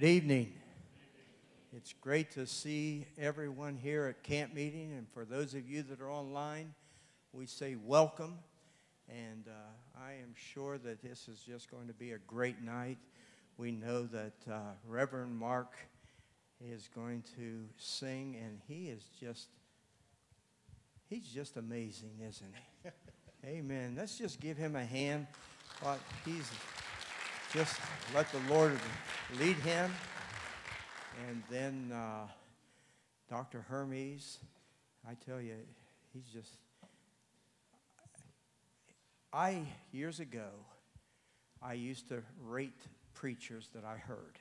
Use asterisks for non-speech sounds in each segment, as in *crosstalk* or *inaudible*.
Good evening. It's great to see everyone here at camp meeting, and for those of you that are online, we say welcome. And uh, I am sure that this is just going to be a great night. We know that uh, Reverend Mark is going to sing, and he is just, he's just amazing, isn't he? *laughs* Amen. Let's just give him a hand. He's just let the Lord lead him. And then uh, Dr. Hermes, I tell you, he's just. I, years ago, I used to rate preachers that I heard.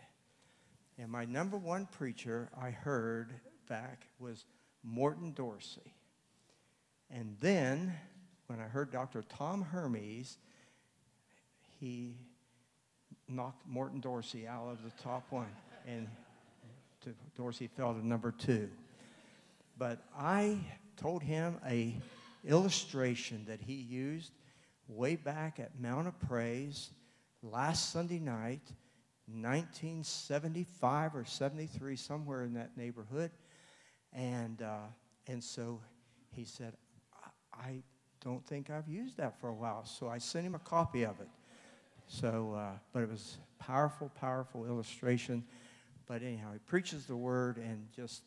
And my number one preacher I heard back was Morton Dorsey. And then, when I heard Dr. Tom Hermes, he knocked Morton Dorsey out of the top one. And Dorsey fell to number two. But I told him a illustration that he used way back at Mount of Praise last Sunday night, 1975 or 73, somewhere in that neighborhood. And, uh, and so he said, I don't think I've used that for a while. So I sent him a copy of it. So, uh, but it was powerful, powerful illustration. But anyhow, he preaches the word, and just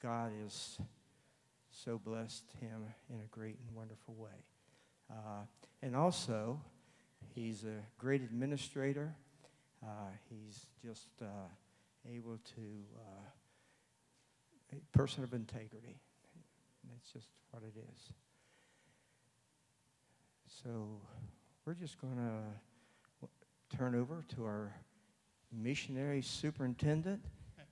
God is so blessed him in a great and wonderful way. Uh, and also, he's a great administrator. Uh, he's just uh, able to, uh, a person of integrity. That's just what it is. So we're just going to turn over to our missionary superintendent,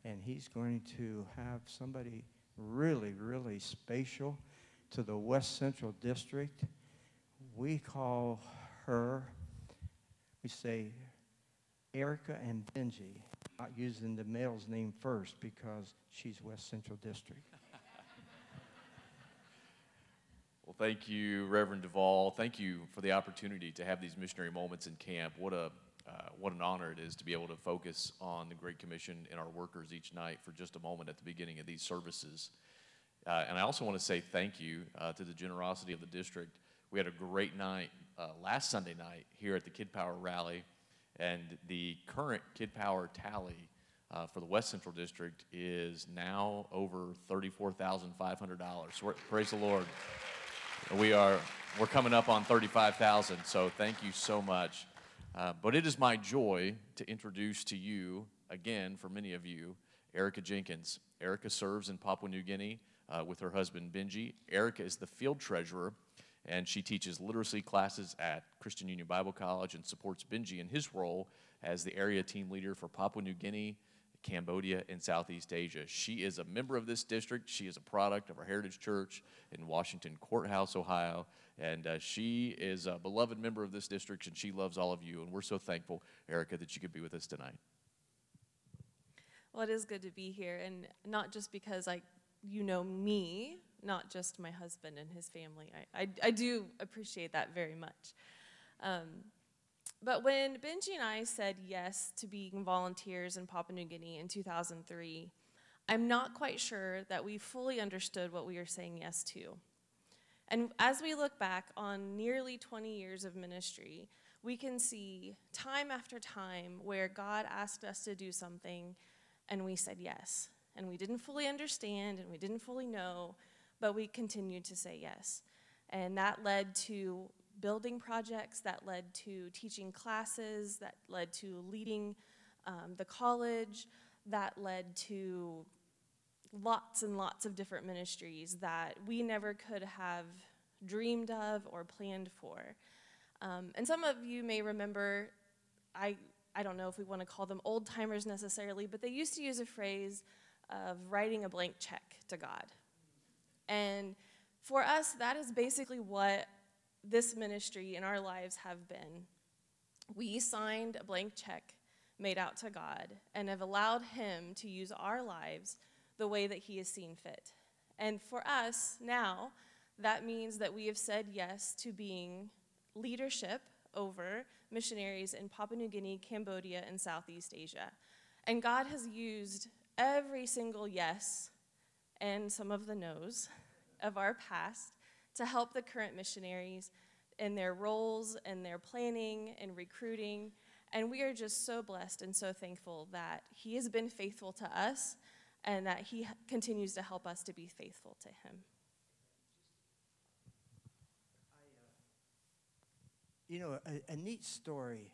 and he's going to have somebody really, really special to the West Central District. We call her, we say, Erica and Benji, not using the male's name first because she's West Central District. Well, thank you, Reverend Duvall. Thank you for the opportunity to have these missionary moments in camp. What a uh, what an honor it is to be able to focus on the Great Commission and our workers each night for just a moment at the beginning of these services. Uh, and I also want to say thank you uh, to the generosity of the district. We had a great night uh, last Sunday night here at the Kid Power Rally, and the current Kid Power tally uh, for the West Central District is now over $34,500. So praise the Lord. We are we're coming up on 35,000. So thank you so much. Uh, but it is my joy to introduce to you, again, for many of you, Erica Jenkins. Erica serves in Papua New Guinea uh, with her husband Benji. Erica is the field treasurer, and she teaches literacy classes at Christian Union Bible College and supports Benji in his role as the area team leader for Papua New Guinea, Cambodia, and Southeast Asia. She is a member of this district. She is a product of our Heritage Church in Washington Courthouse, Ohio. And uh, she is a beloved member of this district, and she loves all of you. And we're so thankful, Erica, that you could be with us tonight. Well, it is good to be here, and not just because I, you know me, not just my husband and his family. I, I, I do appreciate that very much. Um, but when Benji and I said yes to being volunteers in Papua New Guinea in 2003, I'm not quite sure that we fully understood what we were saying yes to. And as we look back on nearly 20 years of ministry, we can see time after time where God asked us to do something and we said yes. And we didn't fully understand and we didn't fully know, but we continued to say yes. And that led to building projects, that led to teaching classes, that led to leading um, the college, that led to lots and lots of different ministries that we never could have dreamed of or planned for. Um, and some of you may remember, I, I don't know if we want to call them old timers necessarily, but they used to use a phrase of writing a blank check to God. And for us, that is basically what this ministry in our lives have been. We signed a blank check made out to God and have allowed Him to use our lives the way that He has seen fit. And for us now, that means that we have said yes to being leadership over missionaries in Papua New Guinea, Cambodia, and Southeast Asia. And God has used every single yes and some of the no's of our past to help the current missionaries in their roles and their planning and recruiting. And we are just so blessed and so thankful that He has been faithful to us and that He continues to help us to be faithful to Him. Uh, you know, a, a neat story.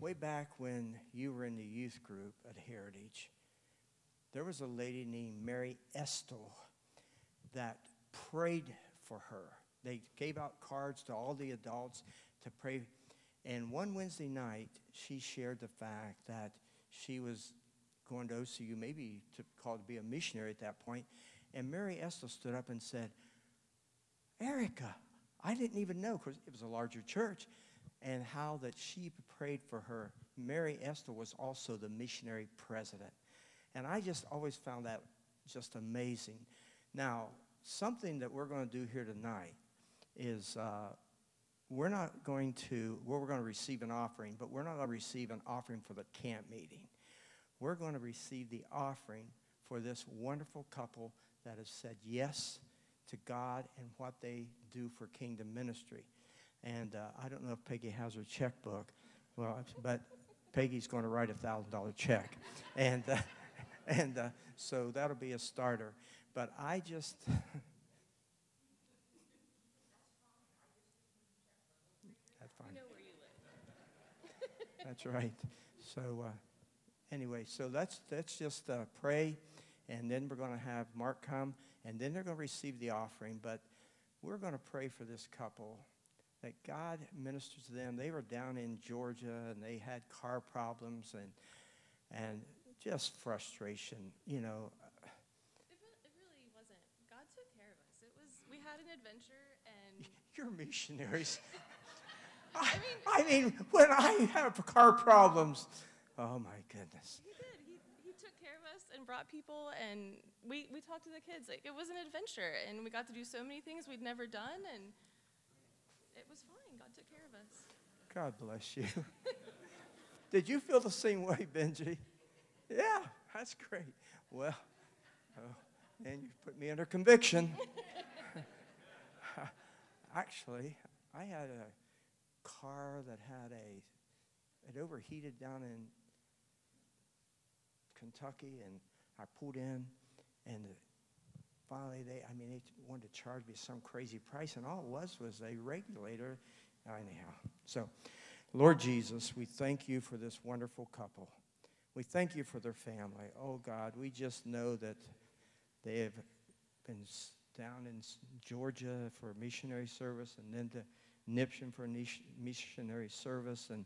Way back when you were in the youth group at Heritage, there was a lady named Mary Estel that prayed for her. They gave out cards to all the adults to pray. And one Wednesday night, she shared the fact that she was going to OCU, maybe to call to be a missionary at that point. And Mary Estel stood up and said, Erica, I didn't even know because it was a larger church, and how that she prayed for her. Mary Estel was also the missionary president. And I just always found that just amazing. Now, something that we're going to do here tonight is uh, we're not going to, well, we're going to receive an offering, but we're not going to receive an offering for the camp meeting. We're going to receive the offering for this wonderful couple that has said yes to God and what they do for kingdom ministry. And uh, I don't know if Peggy has her checkbook, well, but Peggy's going to write a thousand dollar check, and uh, *laughs* and uh, so that'll be a starter. But I just. *laughs* That's fine. That's right. So, uh, anyway, so let's, let's just uh, pray, and then we're going to have Mark come, and then they're going to receive the offering. But we're going to pray for this couple that God ministers to them. They were down in Georgia, and they had car problems and, and just frustration, you know. It, re- it really wasn't. God took care of us. It was, we had an adventure and *laughs* You're missionaries. *laughs* I, I mean, when I have car problems, oh my goodness. he did. He, he took care of us and brought people and we, we talked to the kids. Like, it was an adventure and we got to do so many things we'd never done and it was fine. God took care of us. God bless you. *laughs* Did you feel the same way, Benji? Yeah, that's great. Well, oh, and you put me under conviction. *laughs* *laughs* Actually, I had a car that had a, it overheated down in Kentucky, and I pulled in, and finally they, I mean, they wanted to charge me some crazy price, and all it was was a regulator. Anyhow, so Lord Jesus, we thank you for this wonderful couple. We thank you for their family. Oh God, we just know that they have been down in Georgia for missionary service and then to Niption for missionary service and,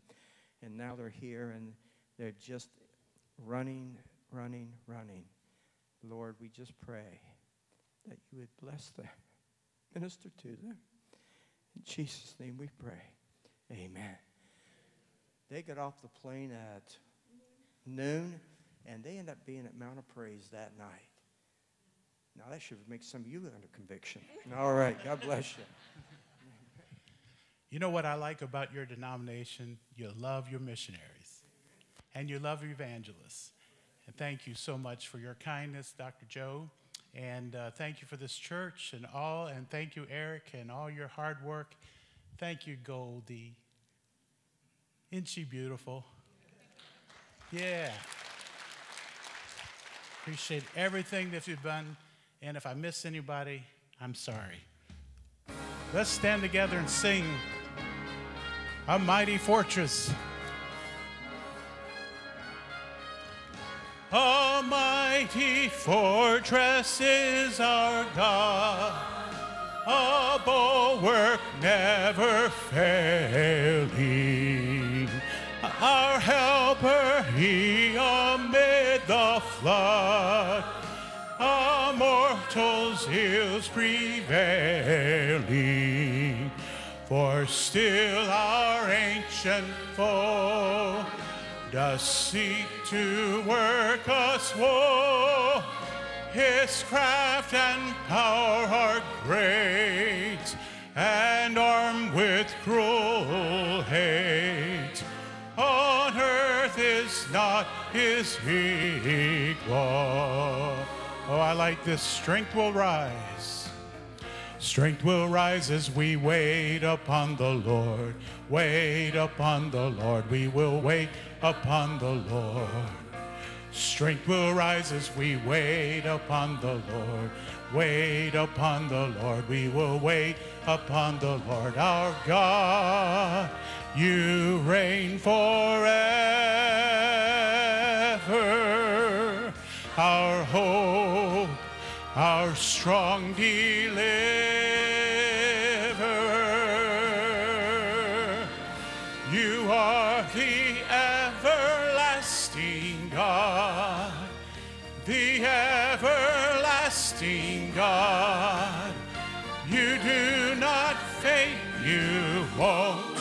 and now they're here and they're just running, running, running. Lord, we just pray that you would bless them, *laughs* minister to them. In Jesus' name we pray. Amen. They got off the plane at noon, and they end up being at Mount of Praise that night. Now, that should make some of you under conviction. *laughs* All right. God bless you. You know what I like about your denomination? You love your missionaries and you love evangelists. And thank you so much for your kindness, Dr. Joe. And uh, thank you for this church and all. And thank you, Eric, and all your hard work. Thank you, Goldie. Isn't she beautiful? Yeah. Appreciate everything that you've done. And if I miss anybody, I'm sorry. Let's stand together and sing A Mighty Fortress. A mighty fortress is our God, a bulwark never failing. Our helper, he amid the flood, a mortal's ills prevailing. For still our ancient foe does seek to work us woe. His craft and power are great, and armed with cruel hate. On earth is not his equal. Oh, I like this. Strength will rise. Strength will rise as we wait upon the Lord. Wait upon the Lord. We will wait upon the Lord. Strength will rise as we wait upon the Lord. Wait upon the Lord. We will wait upon the Lord our God. You reign forever. Our hope, our strong deliverer. You are the everlasting God, the everlasting God. You do not fade, you won't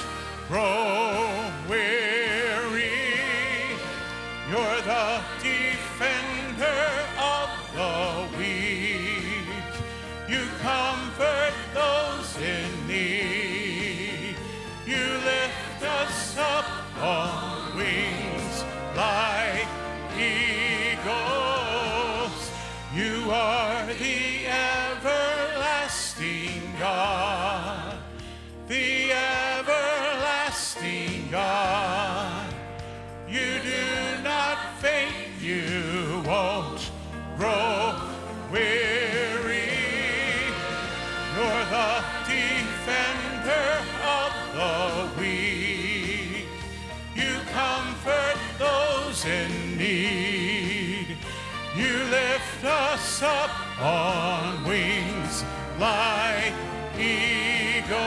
grow weary. You're the defender of the comfort those in need. You lift us up on wings like eagles. You are the everlasting God, the everlasting God. You do not faint, you won't grow weary. The defender of the weak. You comfort those in need. You lift us up on wings like eagles.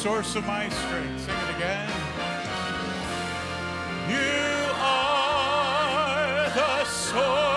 Source of my strength. Sing it again. You are the source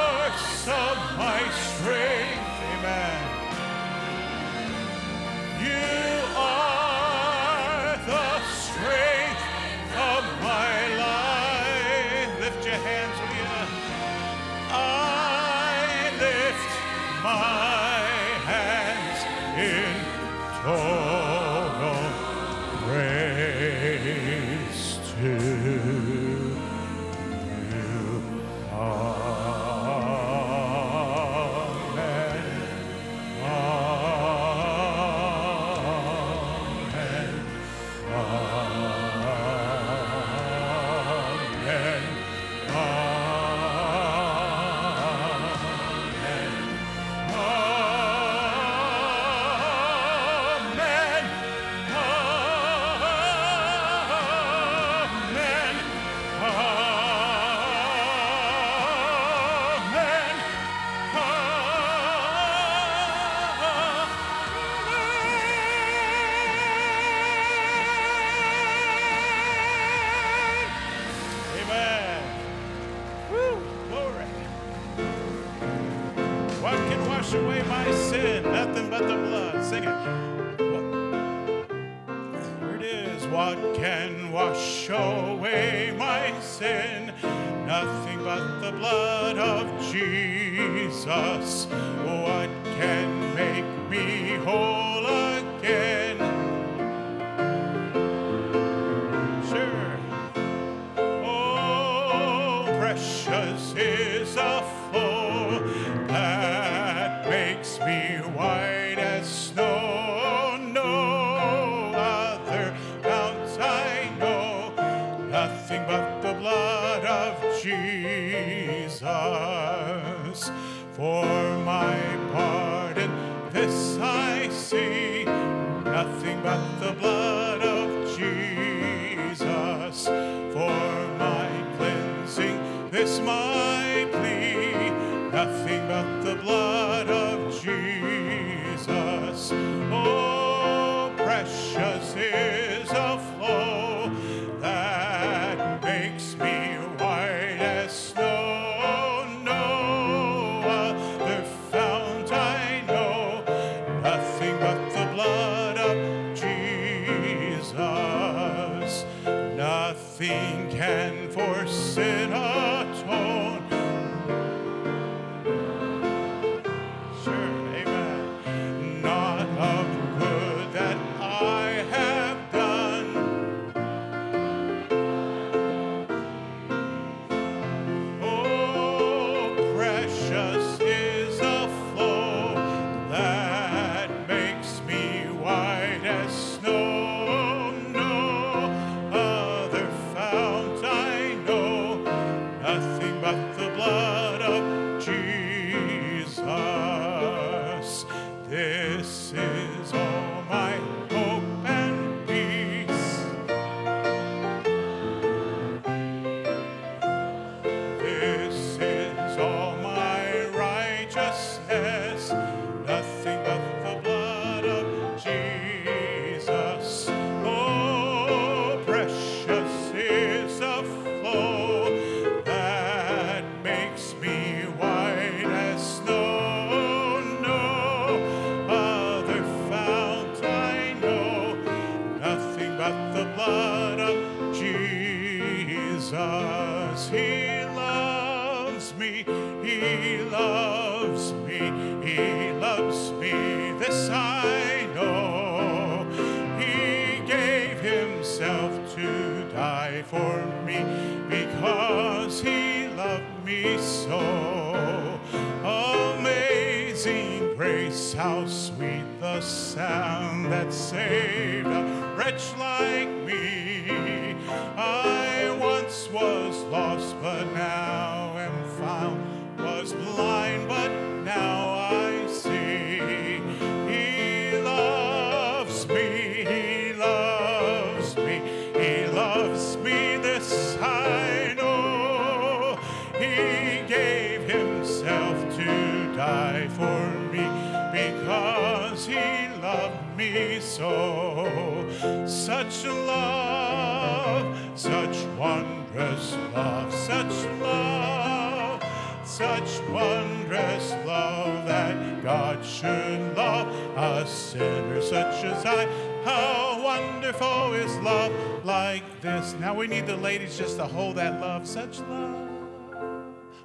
such. How wonderful is love like this. Now we need the ladies just to hold that love, such love,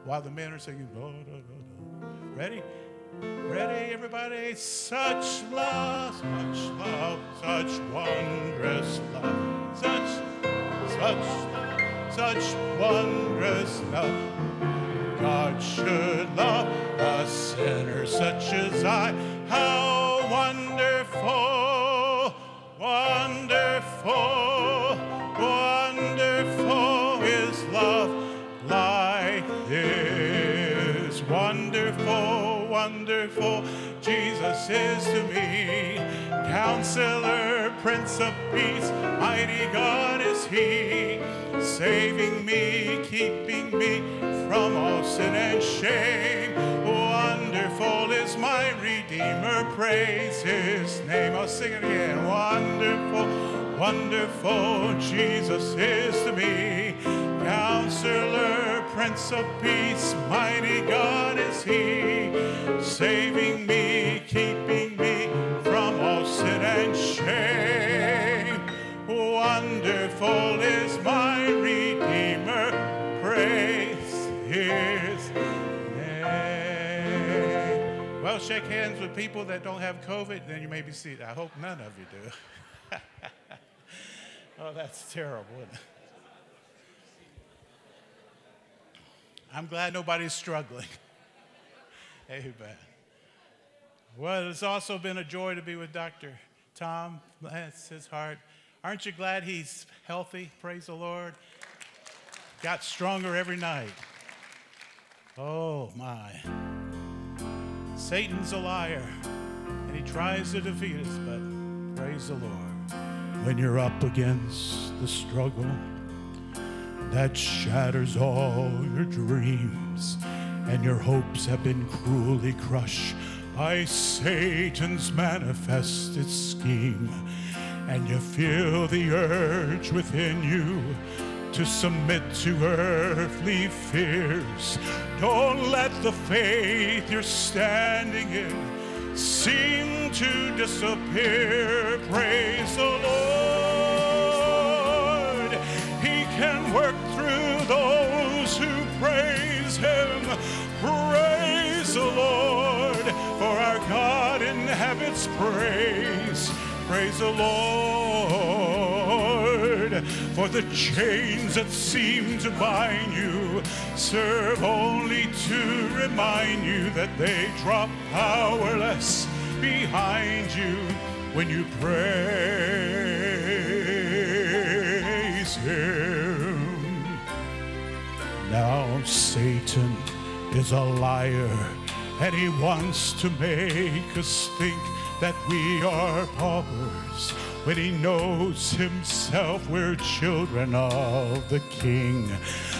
while the men are singing. "Da, da, da, da." Ready? Ready, everybody? Such love, such love, such wondrous love, such, such, such wondrous love. God should love a sinner such as I. wonderful, Jesus is to me. Counselor, Prince of Peace, mighty God is He, saving me, keeping me from all sin and shame. Wonderful is my Redeemer, praise His name. I'll sing it again. Wonderful, wonderful, Jesus is to me. Counselor, Prince of Peace, mighty God is He, saving me, keeping me from all sin and shame. Wonderful is my Redeemer, praise His name. Well, shake hands with people that don't have COVID, then you may be seated. I hope none of you do. *laughs* oh, that's terrible. isn't it? I'm glad nobody's struggling. *laughs* Amen. Well, it's also been a joy to be with Dr. Tom. Bless his heart. Aren't you glad he's healthy? Praise the Lord. Got stronger every night. Oh, my. Satan's a liar, and he tries to defeat us, but praise the Lord. When you're up against the struggle, that shatters all your dreams, and your hopes have been cruelly crushed by Satan's manifested scheme, and you feel the urge within you to submit to earthly fears. Don't let the faith you're standing in seem to disappear. Praise the Lord. work through those who praise him. Praise the Lord, for our God inhabits praise. Praise the Lord, for the chains that seem to bind you serve only to remind you that they drop powerless behind you when you praise him. Now Satan is a liar and he wants to make us think that we are paupers when he knows himself we're children of the king.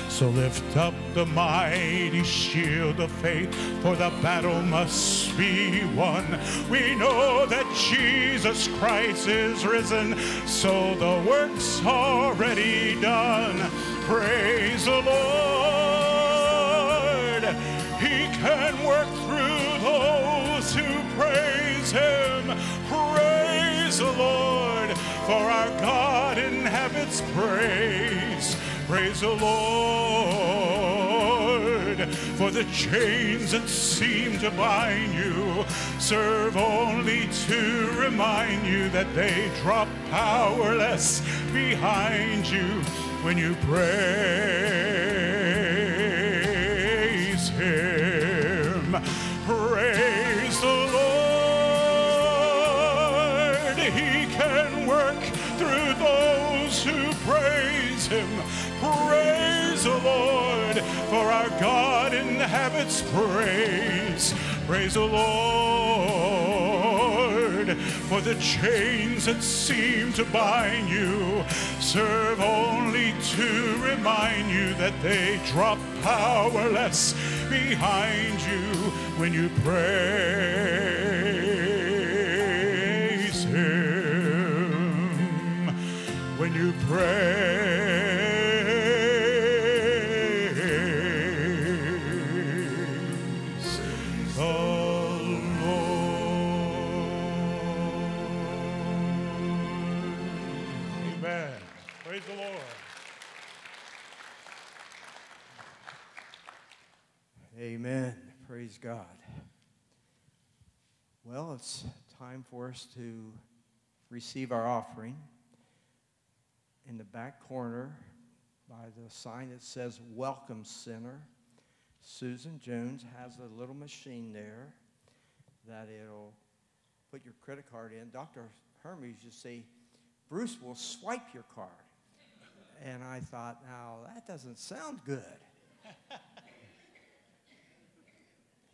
So lift up the mighty shield of faith, for the battle must be won. We know that Jesus Christ is risen, so the work's already done. Praise the Lord. He can work through those who praise him. Praise the Lord, for our God inhabits praise. Praise the Lord, for the chains that seem to bind you serve only to remind you that they drop powerless behind you when you praise Him. Praise the Lord. He can work through those who praise Him. Praise the Lord, for our God inhabits praise. Praise the Lord, for the chains that seem to bind you serve only to remind you that they drop powerless behind you when you praise Him. When you praise Praise God. Well, it's time for us to receive our offering. In the back corner, by the sign that says Welcome Center, Susan Jones has a little machine there that it'll put your credit card in. Dr. Hermes you see, Bruce will swipe your card. And I thought, now that doesn't sound good. *laughs*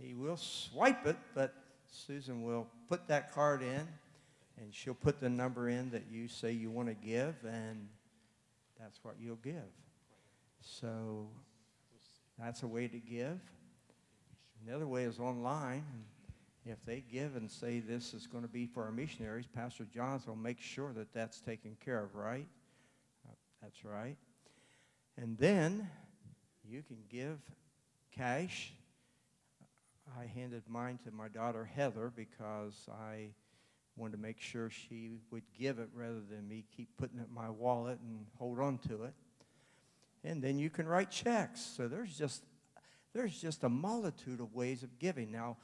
He will swipe it, but Susan will put that card in and she'll put the number in that you say you want to give, and that's what you'll give. So that's a way to give. Another way is online. If they give and say this is going to be for our missionaries, Pastor Johns will make sure that that's taken care of, right? That's right. And then you can give cash I handed mine to my daughter Heather because I wanted to make sure she would give it rather than me keep putting it in my wallet and hold on to it. And then you can write checks. So there's just there's just a multitude of ways of giving. Now,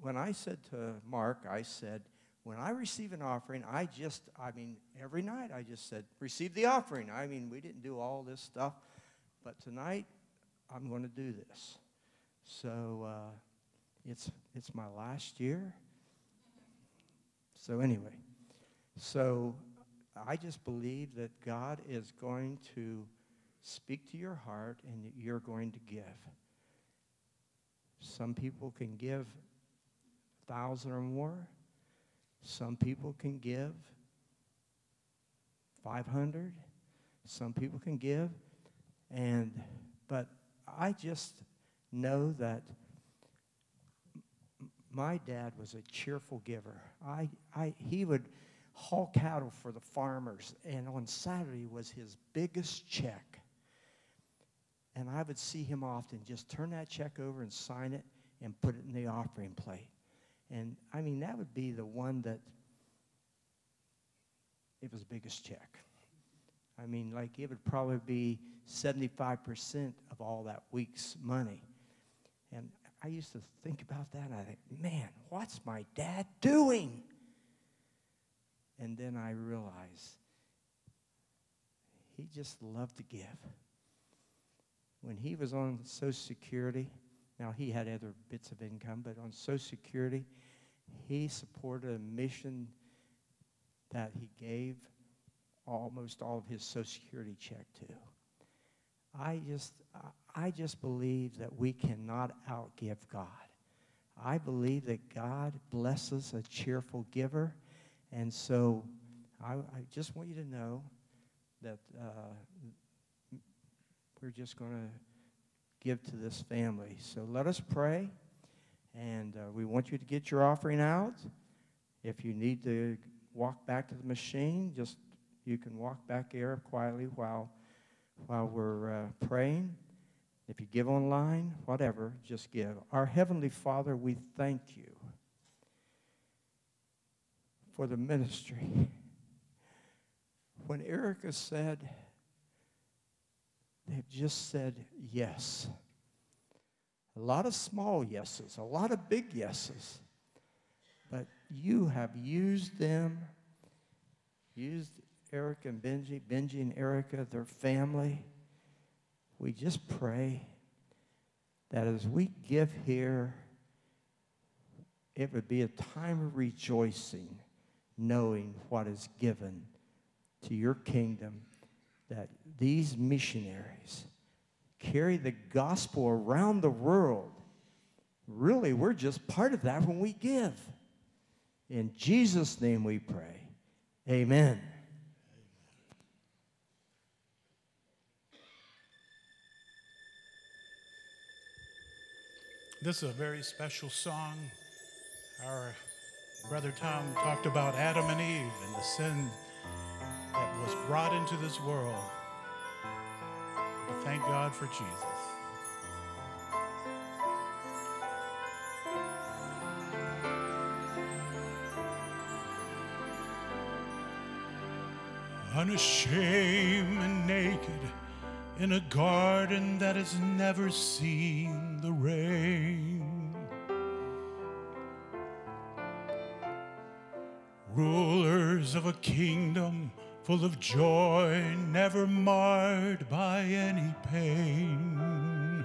when I said to Mark, I said, when I receive an offering, I just, I mean, every night I just said, receive the offering. I mean, we didn't do all this stuff, but tonight I'm going to do this. So uh, it's it's my last year. So anyway, so I just believe that God is going to speak to your heart and that you're going to give. Some people can give a thousand or more. Some people can give 500. Some people can give. And, but I just know that my dad was a cheerful giver. I, I, he would haul cattle for the farmers, and on Saturday was his biggest check. And I would see him often just turn that check over and sign it and put it in the offering plate. And I mean, that would be the one that it was the biggest check. I mean, like it would probably be 75% of all that week's money. And I used to think about that, and I think, man, what's my dad doing? And then I realized he just loved to give. When he was on Social Security, now he had other bits of income, but on Social Security, he supported a mission that he gave almost all of his Social Security check to. I just, I just believe that we cannot outgive God. I believe that God blesses a cheerful giver. And so I, I just want you to know that uh, we're just going to give to this family. So let us pray. And uh, we want you to get your offering out. If you need to walk back to the machine, just you can walk back there quietly while, while we're uh, praying. If you give online, whatever, just give. Our Heavenly Father, we thank you for the ministry. When Erica said, they've just said yes. A lot of small yeses, a lot of big yeses. But you have used them, used Eric and Benji, Benji and Erica, their family. We just pray that as we give here, it would be a time of rejoicing, knowing what is given to your kingdom, that these missionaries carry the gospel around the world. Really, we're just part of that when we give. In Jesus' name we pray. Amen. This is a very special song. Our brother Tom talked about Adam and Eve and the sin that was brought into this world. But thank God for Jesus. Unashamed and naked in a garden that has never seen the rain. Rulers of a kingdom full of joy, never marred by any pain.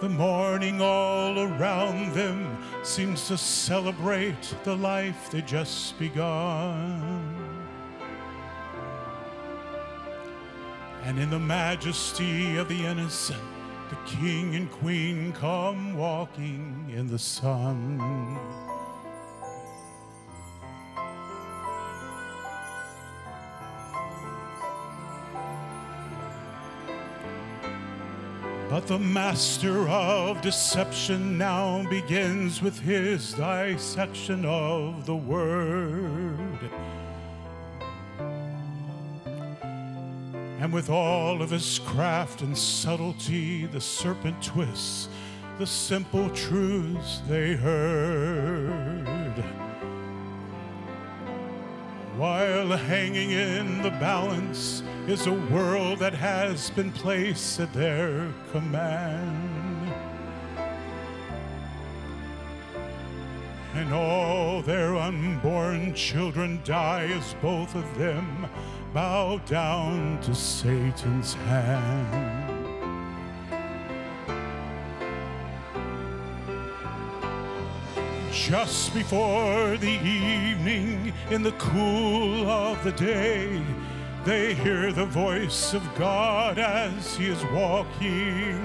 The morning all around them seems to celebrate the life they just begun. And in the majesty of the innocent, the king and queen come walking in the sun. But the master of deception now begins with his dissection of the word. And with all of his craft and subtlety, the serpent twists the simple truths they heard. While hanging in the balance is a world that has been placed at their command. And all their unborn children die as both of them bow down to Satan's hand. Just before the evening, in the cool of the day, they hear the voice of God as He is walking.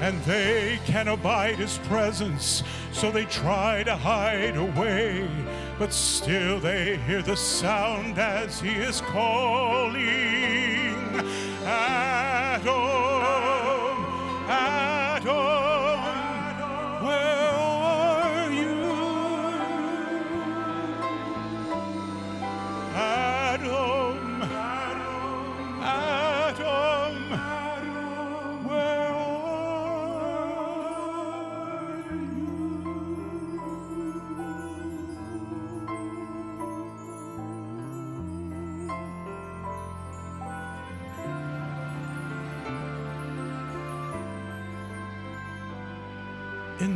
And they can abide His presence, so they try to hide away. But still they hear the sound as He is calling. Adam,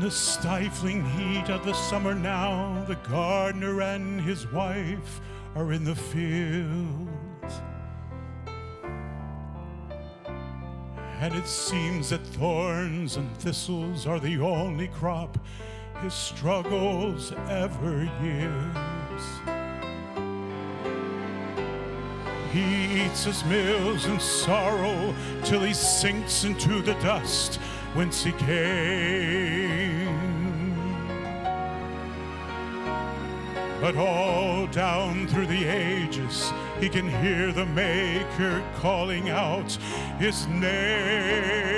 the stifling heat of the summer now, the gardener and his wife are in the fields. And it seems that thorns and thistles are the only crop his struggles ever yields. He eats his meals in sorrow till he sinks into the dust whence he came. But all down through the ages, he can hear the Maker calling out his name.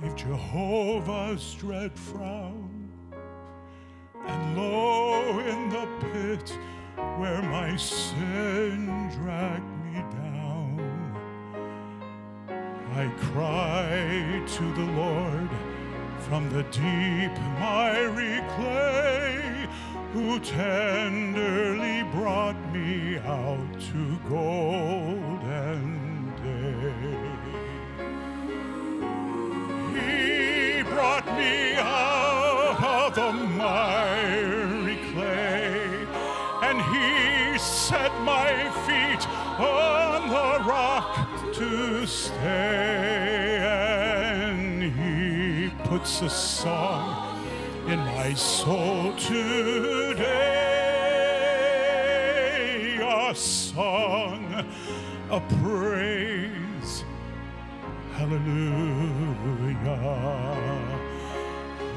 Neath Jehovah's dread frown. And lo, in the pit where my sin dragged me down, I cried to the Lord from the deep miry clay, who tenderly brought me out to golden day. Brought me out of the miry clay, and he set my feet on the rock to stay, and he puts a song in my soul today, a song a praise. Hallelujah.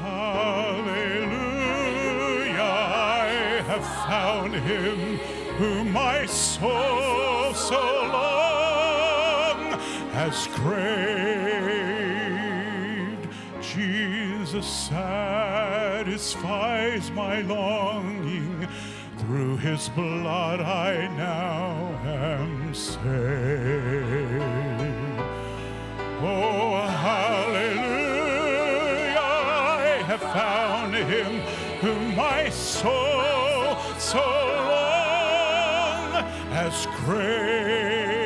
Hallelujah. I have found him whom my soul so long has craved. Jesus satisfies my longing. Through his blood I now am saved. Oh, hallelujah, I have found him whom my soul so long has craved.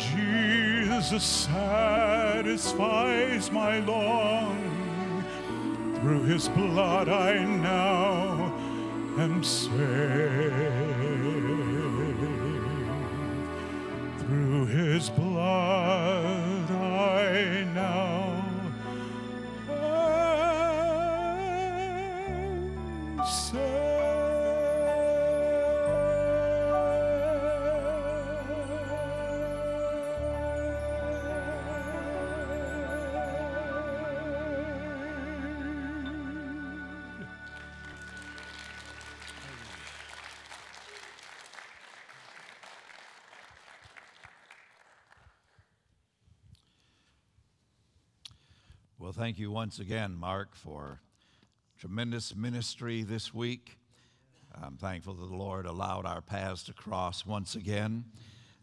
Jesus satisfies my longing. Through his blood I now am saved. His blood I now am. Well, thank you once again, Mark, for tremendous ministry this week. I'm thankful that the Lord allowed our paths to cross once again.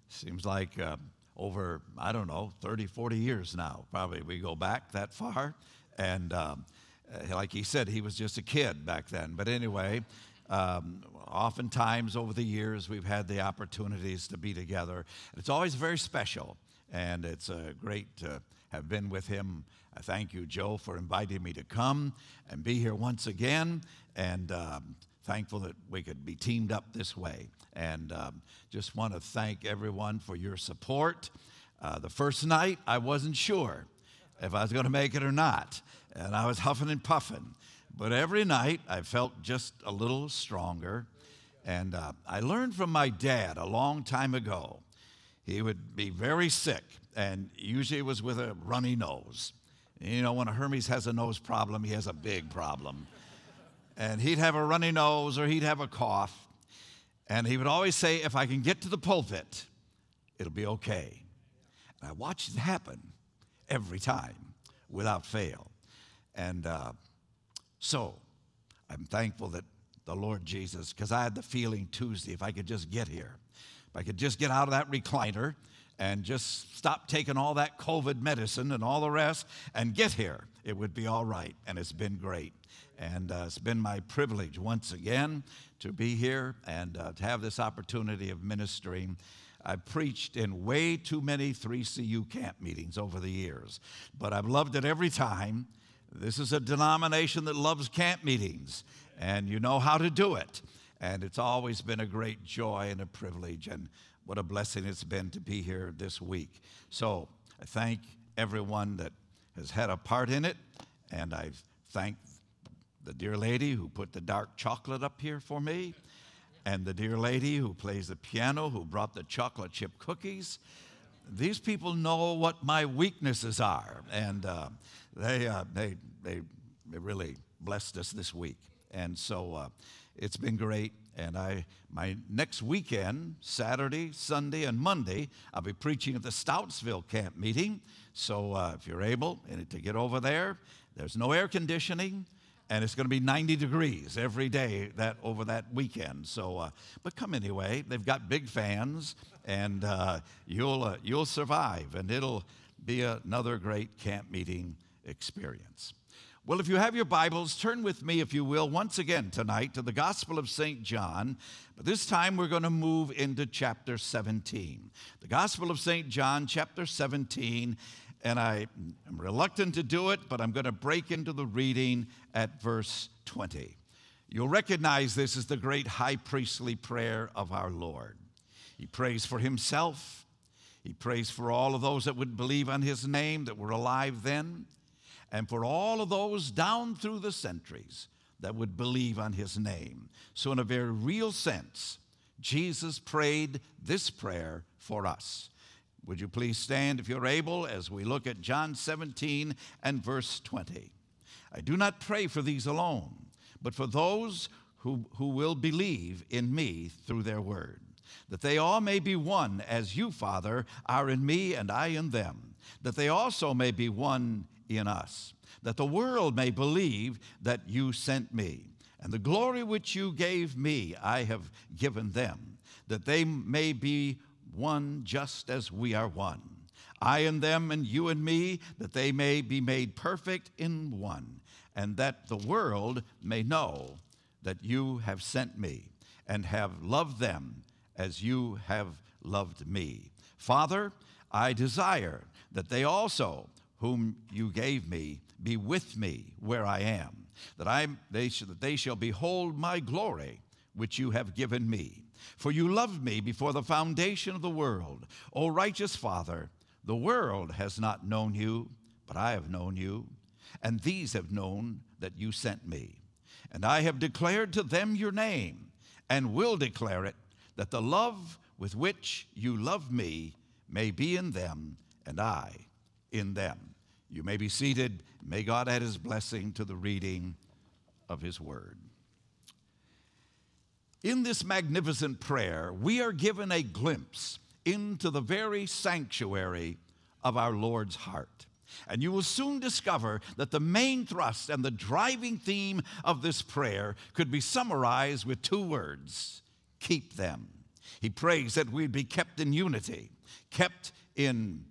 Seems like uh, over, I don't know, 30, 40 years now, probably we go back that far. And um, uh, like he said, he was just a kid back then. But anyway, um, oftentimes over the years, we've had the opportunities to be together. It's always very special, and it's uh, great to have been with him. I thank you, Joe, for inviting me to come and be here once again, and um, thankful that we could be teamed up this way. And um, just want to thank everyone for your support. Uh, the first night, I wasn't sure if I was going to make it or not, and I was *laughs* huffing and puffing. But every night, I felt just a little stronger. And uh, I learned from my dad a long time ago. He would be very sick, and usually it was with a runny nose. You know, when a Hermes has a nose problem, he has a big problem. and he'd have a runny nose or he'd have a cough. And he would always say, If I can get to the pulpit, it'll be okay. And I watched it happen every time without fail. And uh, so I'm thankful that the Lord Jesus, because I had the feeling Tuesday, if I could just get here, if I could just get out of that recliner and just stop taking all that COVID medicine and all the rest and get here, it would be all right. And it's been great. And uh, it's been my privilege once again to be here and uh, to have this opportunity of ministering. I've preached in way too many 3CU camp meetings over the years, but I've loved it every time. This is a denomination that loves camp meetings, and you know how to do it. And it's always been a great joy and a privilege, and what a blessing it's been to be here this week. So I thank everyone that has had a part in it, and I thank the dear lady who put the dark chocolate up here for me, and the dear lady who plays the piano who brought the chocolate chip cookies. These people know what my weaknesses are, and uh, they, uh, they, they, they really blessed us this week. And so uh, it's been great. And I, my next weekend, Saturday, Sunday, and Monday, I'll be preaching at the Stoutsville camp meeting. So uh, if you're able to get over there, there's no air conditioning and it's going to be 90 degrees every day that over that weekend. So, uh, but come anyway. They've got big fans, and uh, you'll uh, you'll survive, and it'll be another great camp meeting experience. Well, if you have your Bibles, turn with me, if you will, once again tonight to the Gospel of St. John. But this time we're going to move into chapter 17. The Gospel of St. John, chapter 17 and I am reluctant to do it, but I'm going to break into the reading at verse 20. You'll recognize this as the great high priestly prayer of our Lord. He prays for himself, he prays for all of those that would believe on his name that were alive then, and for all of those down through the centuries that would believe on his name. So, in a very real sense, Jesus prayed this prayer for us. Would you please stand if you're able as we look at John 17 and verse 20? I do not pray for these alone, but for those who, who will believe in me through their word, that they all may be one as you, Father, are in me and I in them, that they also may be one in us, that the world may believe that you sent me. And the glory which you gave me, I have given them, that they may be one just as we are one. I and them, and you and me, that they may be made perfect in one, and that the world may know that you have sent me and have loved them as you have loved me. Father, I desire that they also, whom you gave me, be with me where I am, that, I, they, that they shall behold my glory, which you have given me for you loved me before the foundation of the world. O righteous Father, the world has not known you, but I have known you, and these have known that you sent me. And I have declared to them your name, and will declare it, that the love with which you love me may be in them, and I in them. You may be seated. May God add his blessing to the reading of his word. In this magnificent prayer, we are given a glimpse into the very sanctuary of our Lord's heart. And you will soon discover that the main thrust and the driving theme of this prayer could be summarized with two words keep them. He prays that we'd be kept in unity, kept in,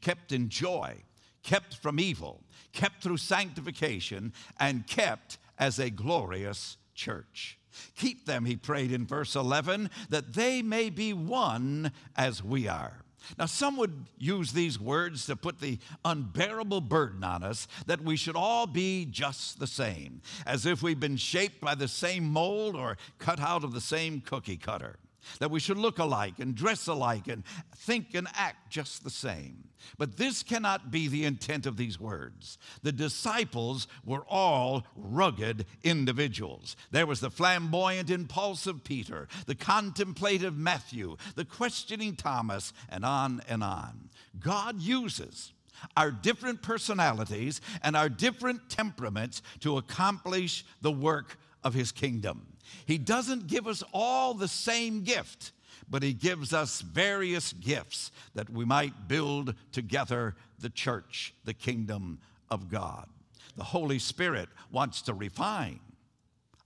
kept in joy, kept from evil, kept through sanctification, and kept as a glorious church. Keep them, he prayed in verse 11, that they may be one as we are. Now, some would use these words to put the unbearable burden on us that we should all be just the same, as if we've been shaped by the same mold or cut out of the same cookie cutter that we should look alike and dress alike and think and act just the same. But this cannot be the intent of these words. The disciples were all rugged individuals. There was the flamboyant, impulsive Peter, the contemplative Matthew, the questioning Thomas, and on and on. God uses our different personalities and our different temperaments to accomplish the work of his kingdom. He doesn't give us all the same gift, but he gives us various gifts that we might build together the church, the kingdom of God. The Holy Spirit wants to refine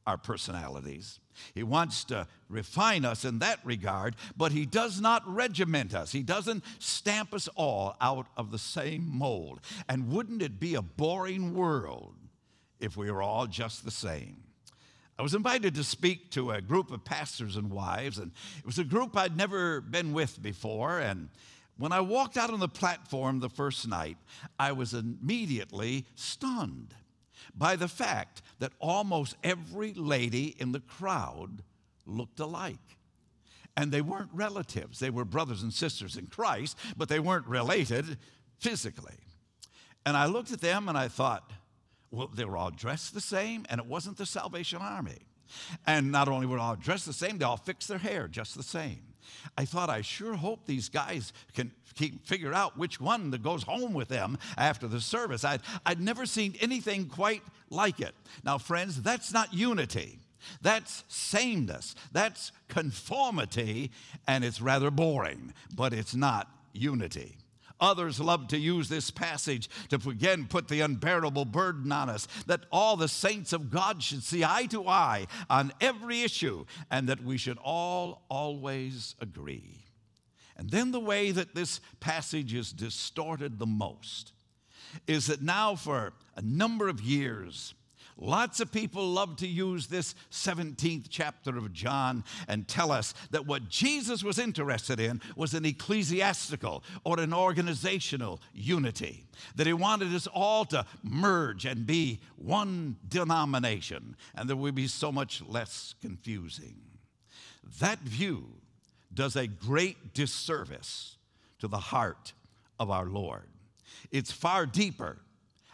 our personalities. He wants to refine us in that regard, but He does not regiment us. He doesn't stamp us all out of the same mold. And wouldn't it be a boring world if we were all just the same? I was invited to speak to a group of pastors and wives, and it was a group I'd never been with before. And when I walked out on the platform the first night, I was immediately stunned by the fact that almost every lady in the crowd looked alike. And they weren't relatives, they were brothers and sisters in Christ, but they weren't related physically. And I looked at them and I thought, well, they were all dressed the same, and it wasn't the Salvation Army. And not only were all dressed the same, they all fixed their hair just the same. I thought, I sure hope these guys can keep, figure out which one that goes home with them after the service. I'd, I'd never seen anything quite like it. Now, friends, that's not unity. That's sameness. That's conformity, and it's rather boring, but it's not unity. Others love to use this passage to again put the unbearable burden on us that all the saints of God should see eye to eye on every issue and that we should all always agree. And then the way that this passage is distorted the most is that now for a number of years, Lots of people love to use this 17th chapter of John and tell us that what Jesus was interested in was an ecclesiastical or an organizational unity, that he wanted us all to merge and be one denomination, and there would be so much less confusing. That view does a great disservice to the heart of our Lord. It's far deeper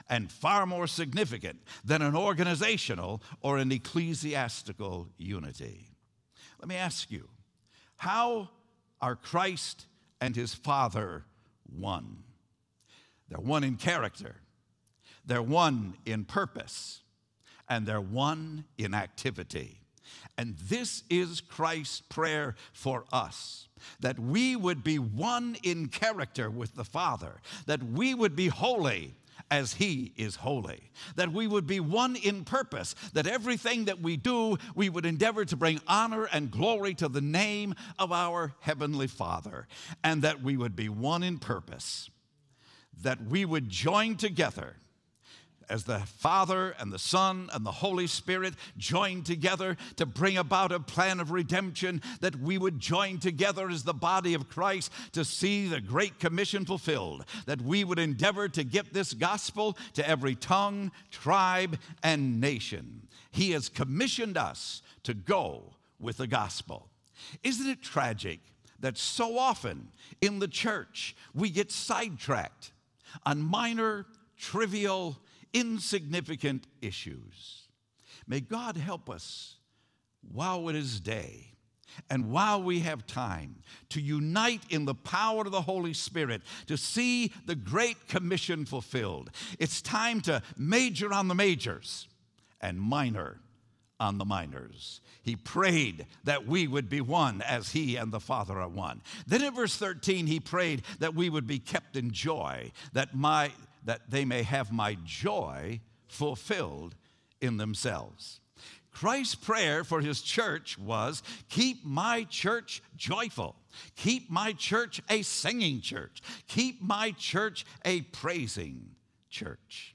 and far more significant than an organizational or an ecclesiastical unity. Let me ask you how are Christ and his Father one? They're one in character, they're one in purpose, and they're one in activity. And this is Christ's prayer for us that we would be one in character with the Father, that we would be holy as He is holy. That we would be one in purpose, that everything that we do, we would endeavor to bring honor and glory to the name of our Heavenly Father, and that we would be one in purpose, that we would join together as the Father and the Son and the Holy Spirit joined together to bring about a plan of redemption, that we would join together as the body of Christ to see the Great Commission fulfilled, that we would endeavor to get this gospel to every tongue, tribe, and nation. He has commissioned us to go with the gospel. Isn't it tragic that so often in the church we get sidetracked on minor, trivial, insignificant issues. May God help us while it is day and while we have time to unite in the power of the Holy Spirit to see the Great Commission fulfilled. It's time to major on the majors and minor on the minors. He prayed that we would be one as he and the Father are one. Then in verse 13, he prayed that we would be kept in joy, that my that they may have my joy fulfilled in themselves. Christ's prayer for his church was keep my church joyful. Keep my church a singing church. Keep my church a praising church.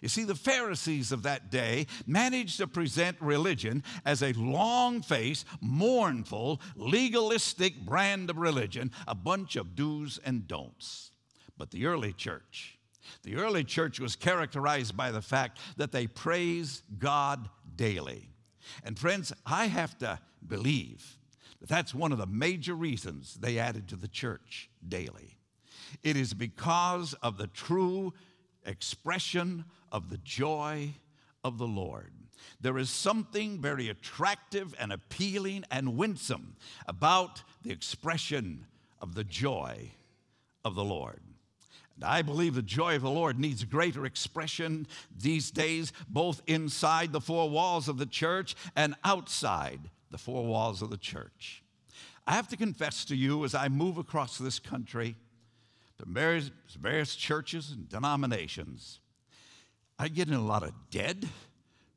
You see, the Pharisees of that day managed to present religion as a long faced, mournful, legalistic brand of religion, a bunch of do's and don'ts. But the early church, the early church was characterized by the fact that they praise God daily. And friends, I have to believe that that's one of the major reasons they added to the church daily. It is because of the true expression of the joy of the Lord. There is something very attractive and appealing and winsome about the expression of the joy of the Lord. I believe the joy of the Lord needs greater expression these days, both inside the four walls of the church and outside the four walls of the church. I have to confess to you as I move across this country, the various, various churches and denominations, I get in a lot of dead,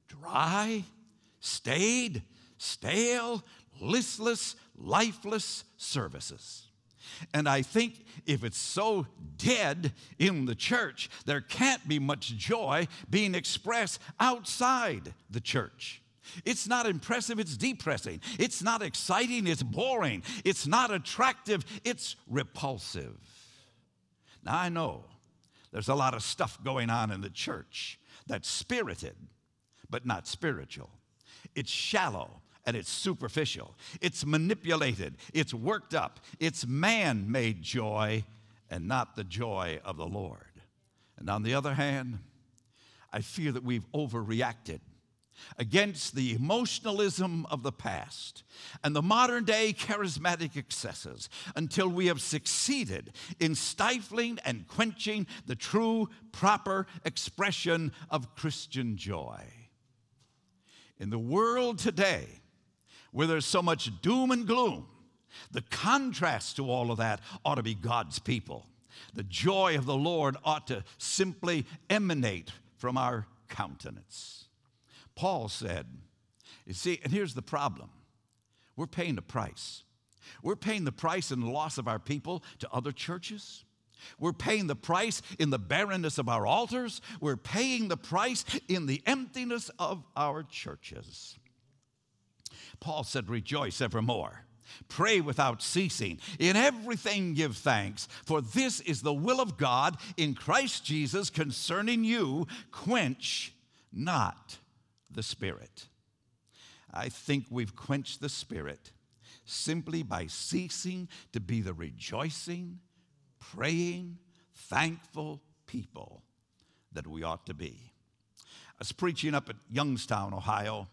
dry, staid, stale, listless, lifeless services. And I think if it's so dead in the church, there can't be much joy being expressed outside the church. It's not impressive, it's depressing. It's not exciting, it's boring. It's not attractive, it's repulsive. Now, I know there's a lot of stuff going on in the church that's spirited, but not spiritual. It's shallow, and it's superficial. It's manipulated, it's worked up, it's man made joy and not the joy of the Lord. And on the other hand, I fear that we've overreacted against the emotionalism of the past and the modern day charismatic excesses until we have succeeded in stifling and quenching the true, proper expression of Christian joy. In the world today, where there's so much doom and gloom, the contrast to all of that ought to be God's people. The joy of the Lord ought to simply emanate from our countenance. Paul said, You see, and here's the problem we're paying the price. We're paying the price in the loss of our people to other churches. We're paying the price in the barrenness of our altars. We're paying the price in the emptiness of our churches. Paul said, Rejoice evermore. Pray without ceasing. In everything give thanks, for this is the will of God in Christ Jesus concerning you. Quench not the Spirit. I think we've quenched the Spirit simply by ceasing to be the rejoicing, praying, thankful people that we ought to be. I was preaching up at Youngstown, Ohio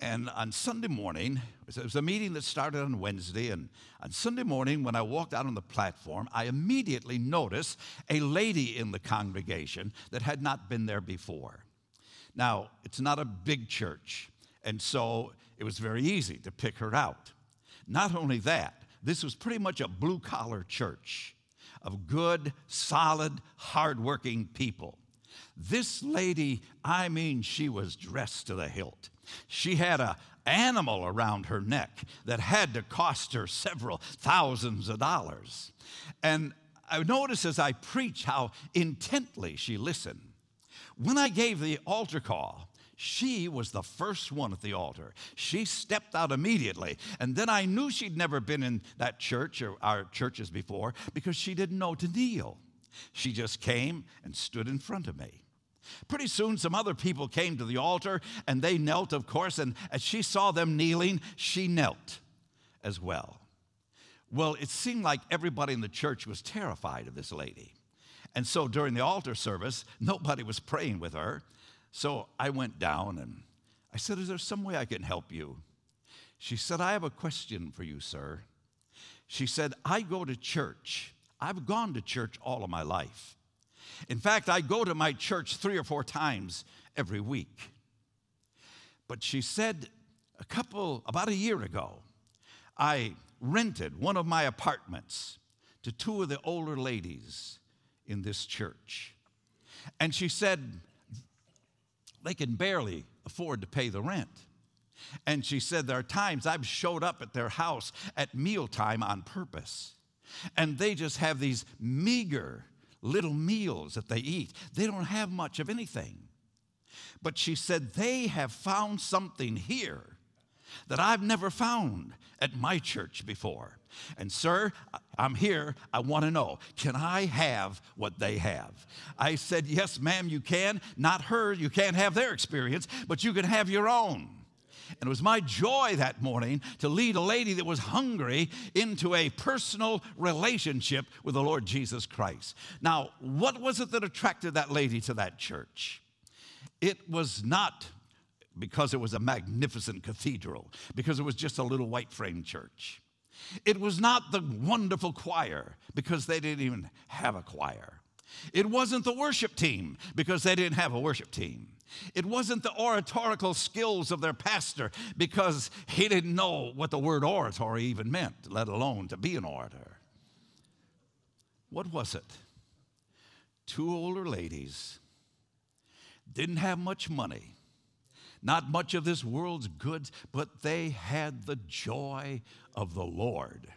and on Sunday morning, it was a meeting that started on Wednesday. And on Sunday morning, when I walked out on the platform, I immediately noticed a lady in the congregation that had not been there before. Now, it's not a big church, and so it was very easy to pick her out. Not only that, this was pretty much a blue collar church of good, solid, hardworking people. This lady, I mean, she was dressed to the hilt. She had a animal around her neck that had to cost her several thousands of dollars. And I noticed as I preached how intently she listened. When I gave the altar call, she was the first one at the altar. She stepped out immediately. And then I knew she'd never been in that church or our churches before because she didn't know to kneel. She just came and stood in front of me. Pretty soon, some other people came to the altar and they knelt, of course, and as she saw them kneeling, she knelt as well. Well, it seemed like everybody in the church was terrified of this lady. And so during the altar service, nobody was praying with her. So I went down and I said, Is there some way I can help you? She said, I have a question for you, sir. She said, I go to church. I've gone to church all of my life. In fact, I go to my church three or four times every week. But she said a couple, about a year ago, I rented one of my apartments to two of the older ladies in this church. And she said they can barely afford to pay the rent. And she said there are times I've showed up at their house at mealtime on purpose. And they just have these meager little meals that they eat. They don't have much of anything. But she said, they have found something here that I've never found at my church before. And, sir, I'm here. I want to know can I have what they have? I said, Yes, ma'am, you can. Not her. You can't have their experience, but you can have your own. And it was my joy that morning to lead a lady that was hungry into a personal relationship with the Lord Jesus Christ. Now, what was it that attracted that lady to that church? It was not because it was a magnificent cathedral, because it was just a little white frame church. It was not the wonderful choir because they didn't even have a choir. It wasn't the worship team because they didn't have a worship team. It wasn't the oratorical skills of their pastor because he didn't know what the word oratory even meant, let alone to be an orator. What was it? Two older ladies didn't have much money, not much of this world's goods, but they had the joy of the Lord.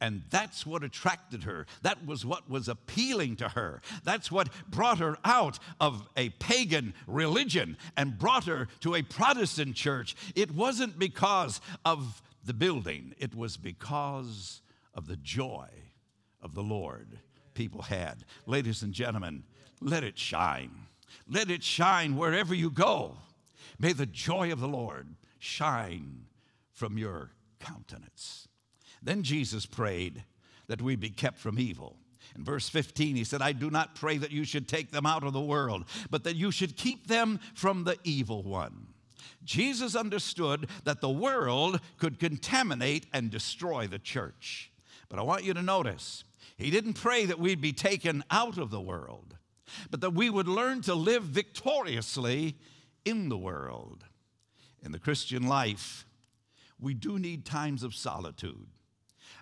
And that's what attracted her. That was what was appealing to her. That's what brought her out of a pagan religion and brought her to a Protestant church. It wasn't because of the building, it was because of the joy of the Lord people had. Ladies and gentlemen, let it shine. Let it shine wherever you go. May the joy of the Lord shine from your countenance. Then Jesus prayed that we be kept from evil. In verse 15, he said, I do not pray that you should take them out of the world, but that you should keep them from the evil one. Jesus understood that the world could contaminate and destroy the church. But I want you to notice, he didn't pray that we'd be taken out of the world, but that we would learn to live victoriously in the world. In the Christian life, we do need times of solitude.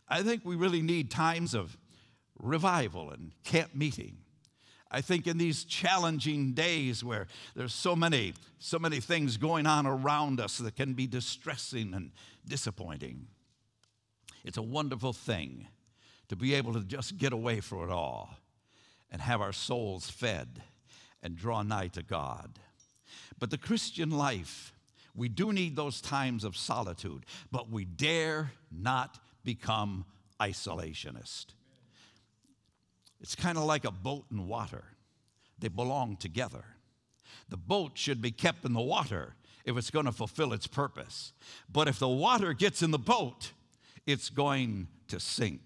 I think we really need times of revival and camp meeting. I think in these challenging days where there's so many, so many things going on around us that can be distressing and disappointing, it's a wonderful thing to be able to just get away from it all and have our souls fed and draw nigh to God. But the Christian life, we do need those times of solitude, but we dare not become isolationist. It's kind of like a boat and water, they belong together. The boat should be kept in the water if it's going to fulfill its purpose. But if the water gets in the boat, it's going to sink.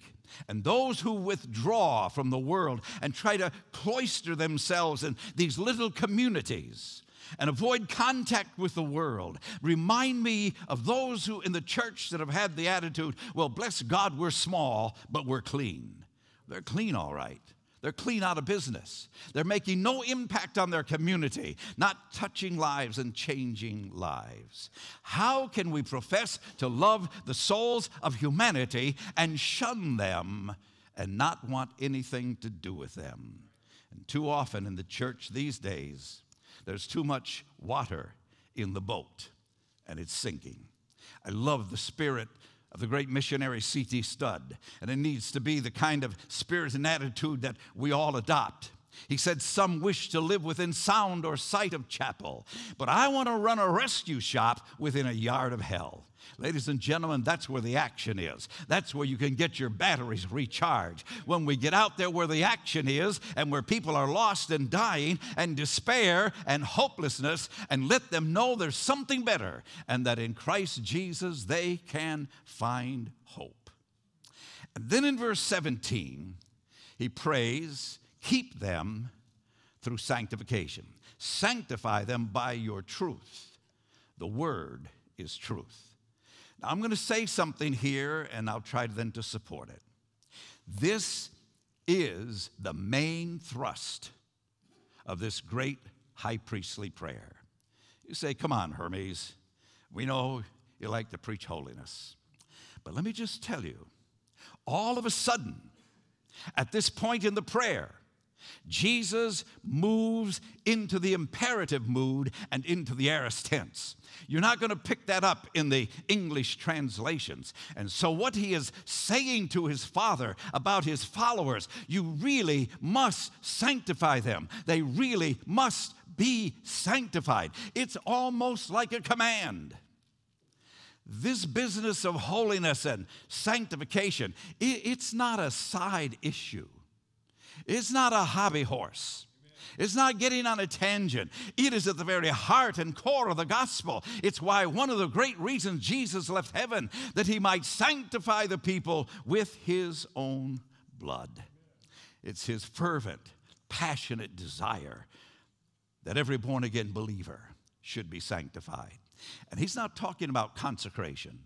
And those who withdraw from the world and try to cloister themselves in these little communities and avoid contact with the world remind me of those who in the church that have had the attitude, well, bless God, we're small, but we're clean. They're clean, all right. They're clean out of business. They're making no impact on their community, not touching lives and changing lives. How can we profess to love the souls of humanity and shun them and not want anything to do with them? And too often in the church these days, there's too much water in the boat and it's sinking. I love the spirit of the great missionary C.T. Studd, and it needs to be the kind of spirit and attitude that we all adopt. He said, Some wish to live within sound or sight of chapel, but I want to run a rescue shop within a yard of hell. Ladies and gentlemen, that's where the action is. That's where you can get your batteries recharged. When we get out there where the action is and where people are lost and dying and despair and hopelessness, and let them know there's something better and that in Christ Jesus they can find hope. And then in verse 17, he prays, Keep them through sanctification. Sanctify them by your truth. The word is truth. Now, I'm going to say something here, and I'll try then to support it. This is the main thrust of this great high priestly prayer. You say, Come on, Hermiz. We know you like to preach holiness. But let me just tell you all of a sudden, at this point in the prayer, Jesus moves into the imperative mood and into the aorist tense. You're not going to pick that up in the English translations. And so, what he is saying to his father about his followers, you really must sanctify them. They really must be sanctified. It's almost like a command. This business of holiness and sanctification, it's not a side issue. It's not a hobby horse. It's not getting on a tangent. It is at the very heart and core of the gospel. It's why one of the great reasons Jesus left heaven, that he might sanctify the people with his own blood. It's his fervent, passionate desire that every born again believer should be sanctified. And he's not talking about consecration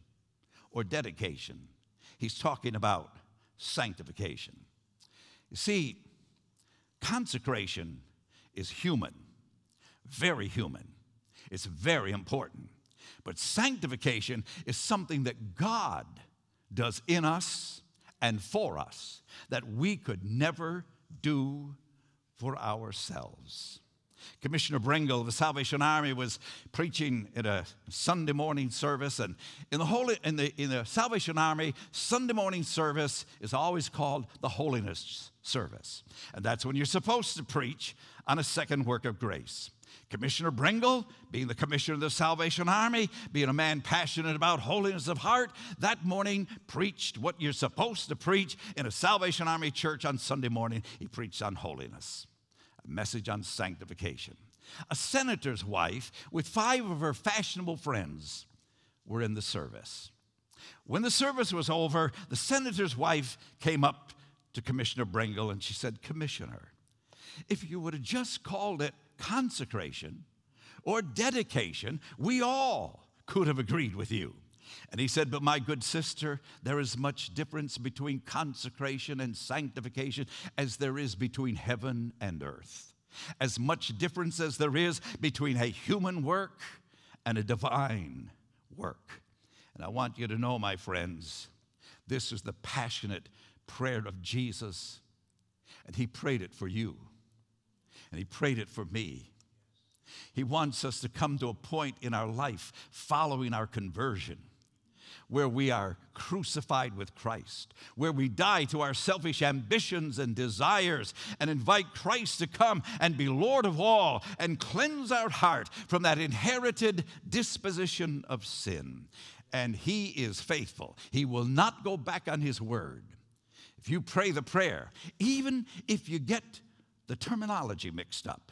or dedication. he's talking about sanctification. You see, consecration is human, very human. It's very important. But sanctification is something that God does in us and for us that we could never do for ourselves. Commissioner Brengle of the Salvation Army was preaching at a Sunday morning service, and in the, Holy, in, the, in the Salvation Army, Sunday morning service is always called the holiness service. And that's when you're supposed to preach on a second work of grace. Commissioner Brengle, being the commissioner of the Salvation Army, being a man passionate about holiness of heart, that morning preached what you're supposed to preach in a Salvation Army church on Sunday morning. He preached on holiness a message on sanctification. A senator's wife, with five of her fashionable friends, were in the service. When the service was over, the senator's wife came up to Commissioner Brengle and she said, Commissioner, if you would have just called it consecration or dedication, we all could have agreed with you. And he said, But my good sister, there is much difference between consecration and sanctification as there is between heaven and earth. As much difference as there is between a human work and a divine work. And I want you to know, my friends, this is the passionate prayer of Jesus. And he prayed it for you, and he prayed it for me. He wants us to come to a point in our life following our conversion where we are crucified with Christ, where we die to our selfish ambitions and desires and invite Christ to come and be Lord of all and cleanse our heart from that inherited disposition of sin. And He is faithful, He will not go back on His word. If you pray the prayer, even if you get the terminology mixed up,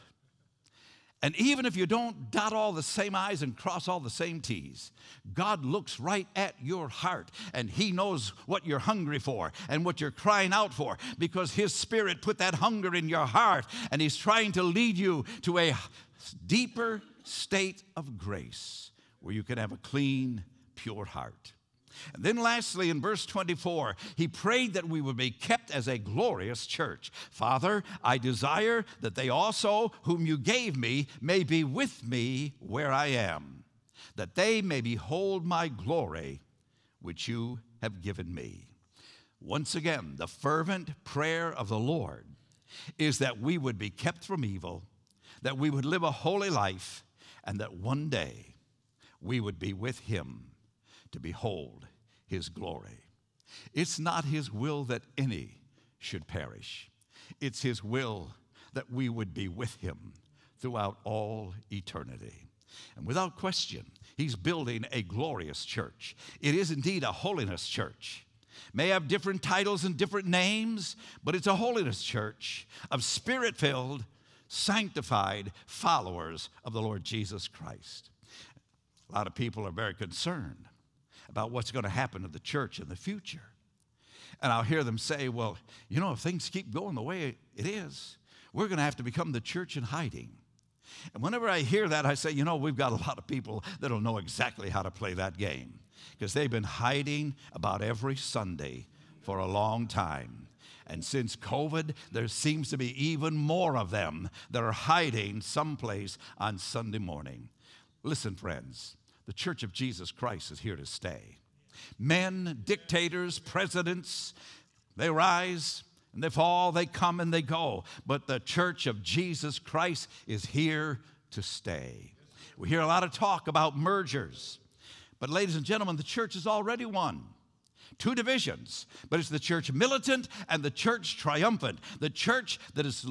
and even if you don't dot all the same I's and cross all the same T's, God looks right at your heart and He knows what you're hungry for and what you're crying out for because His Spirit put that hunger in your heart and He's trying to lead you to a deeper state of grace where you can have a clean, pure heart. And then, lastly, in verse 24, he prayed that we would be kept as a glorious church. Father, I desire that they also, whom you gave me, may be with me where I am, that they may behold my glory, which you have given me. Once again, the fervent prayer of the Lord is that we would be kept from evil, that we would live a holy life, and that one day we would be with him to behold his glory. It's not his will that any should perish, it's his will that we would be with him throughout all eternity. And without question, he's building a glorious church. It is indeed a holiness church. May have different titles and different names, but it's a holiness church of spirit filled, sanctified followers of the Lord Jesus Christ. A lot of people are very concerned about what's going to happen to the church in the future. And I'll hear them say, well, you know, if things keep going the way it is, we're going to have to become the church in hiding. And whenever I hear that, I say, you know, we've got a lot of people that'll know exactly how to play that game because they've been hiding about every Sunday for a long time. And since COVID, there seems to be even more of them that are hiding someplace on Sunday morning. Listen, friends, the church of Jesus Christ is here to stay. Men, dictators, presidents, they rise and they fall, they come and they go. But the church of Jesus Christ is here to stay. We hear a lot of talk about mergers. But, ladies and gentlemen, the church has already won two divisions, but it's the church militant and the church triumphant. The church that has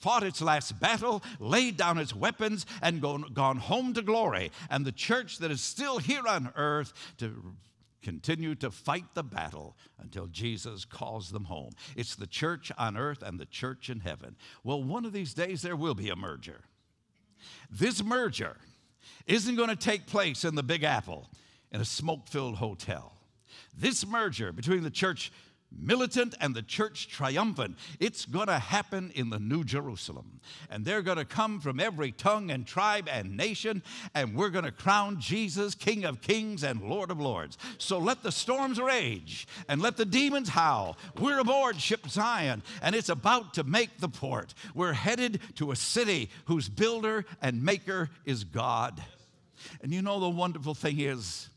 fought its last battle, laid down its weapons, and gone, gone home to glory. And the church that is still here on earth to continue to fight the battle until Jesus calls them home. It's the church on earth and the church in heaven. Well, one of these days there will be a merger. This merger isn't going to take place in the Big Apple in a smoke filled hotel. This merger between the church militant and the church triumphant. It's going to happen in the New Jerusalem. And they're going to come from every tongue and tribe and nation, and we're going to crown Jesus King of Kings and Lord of Lords. So let the storms rage and let the demons howl. We're aboard Ship Zion, and it's about to make the port. We're headed to a city whose builder and maker is God. And you know, the wonderful thing is,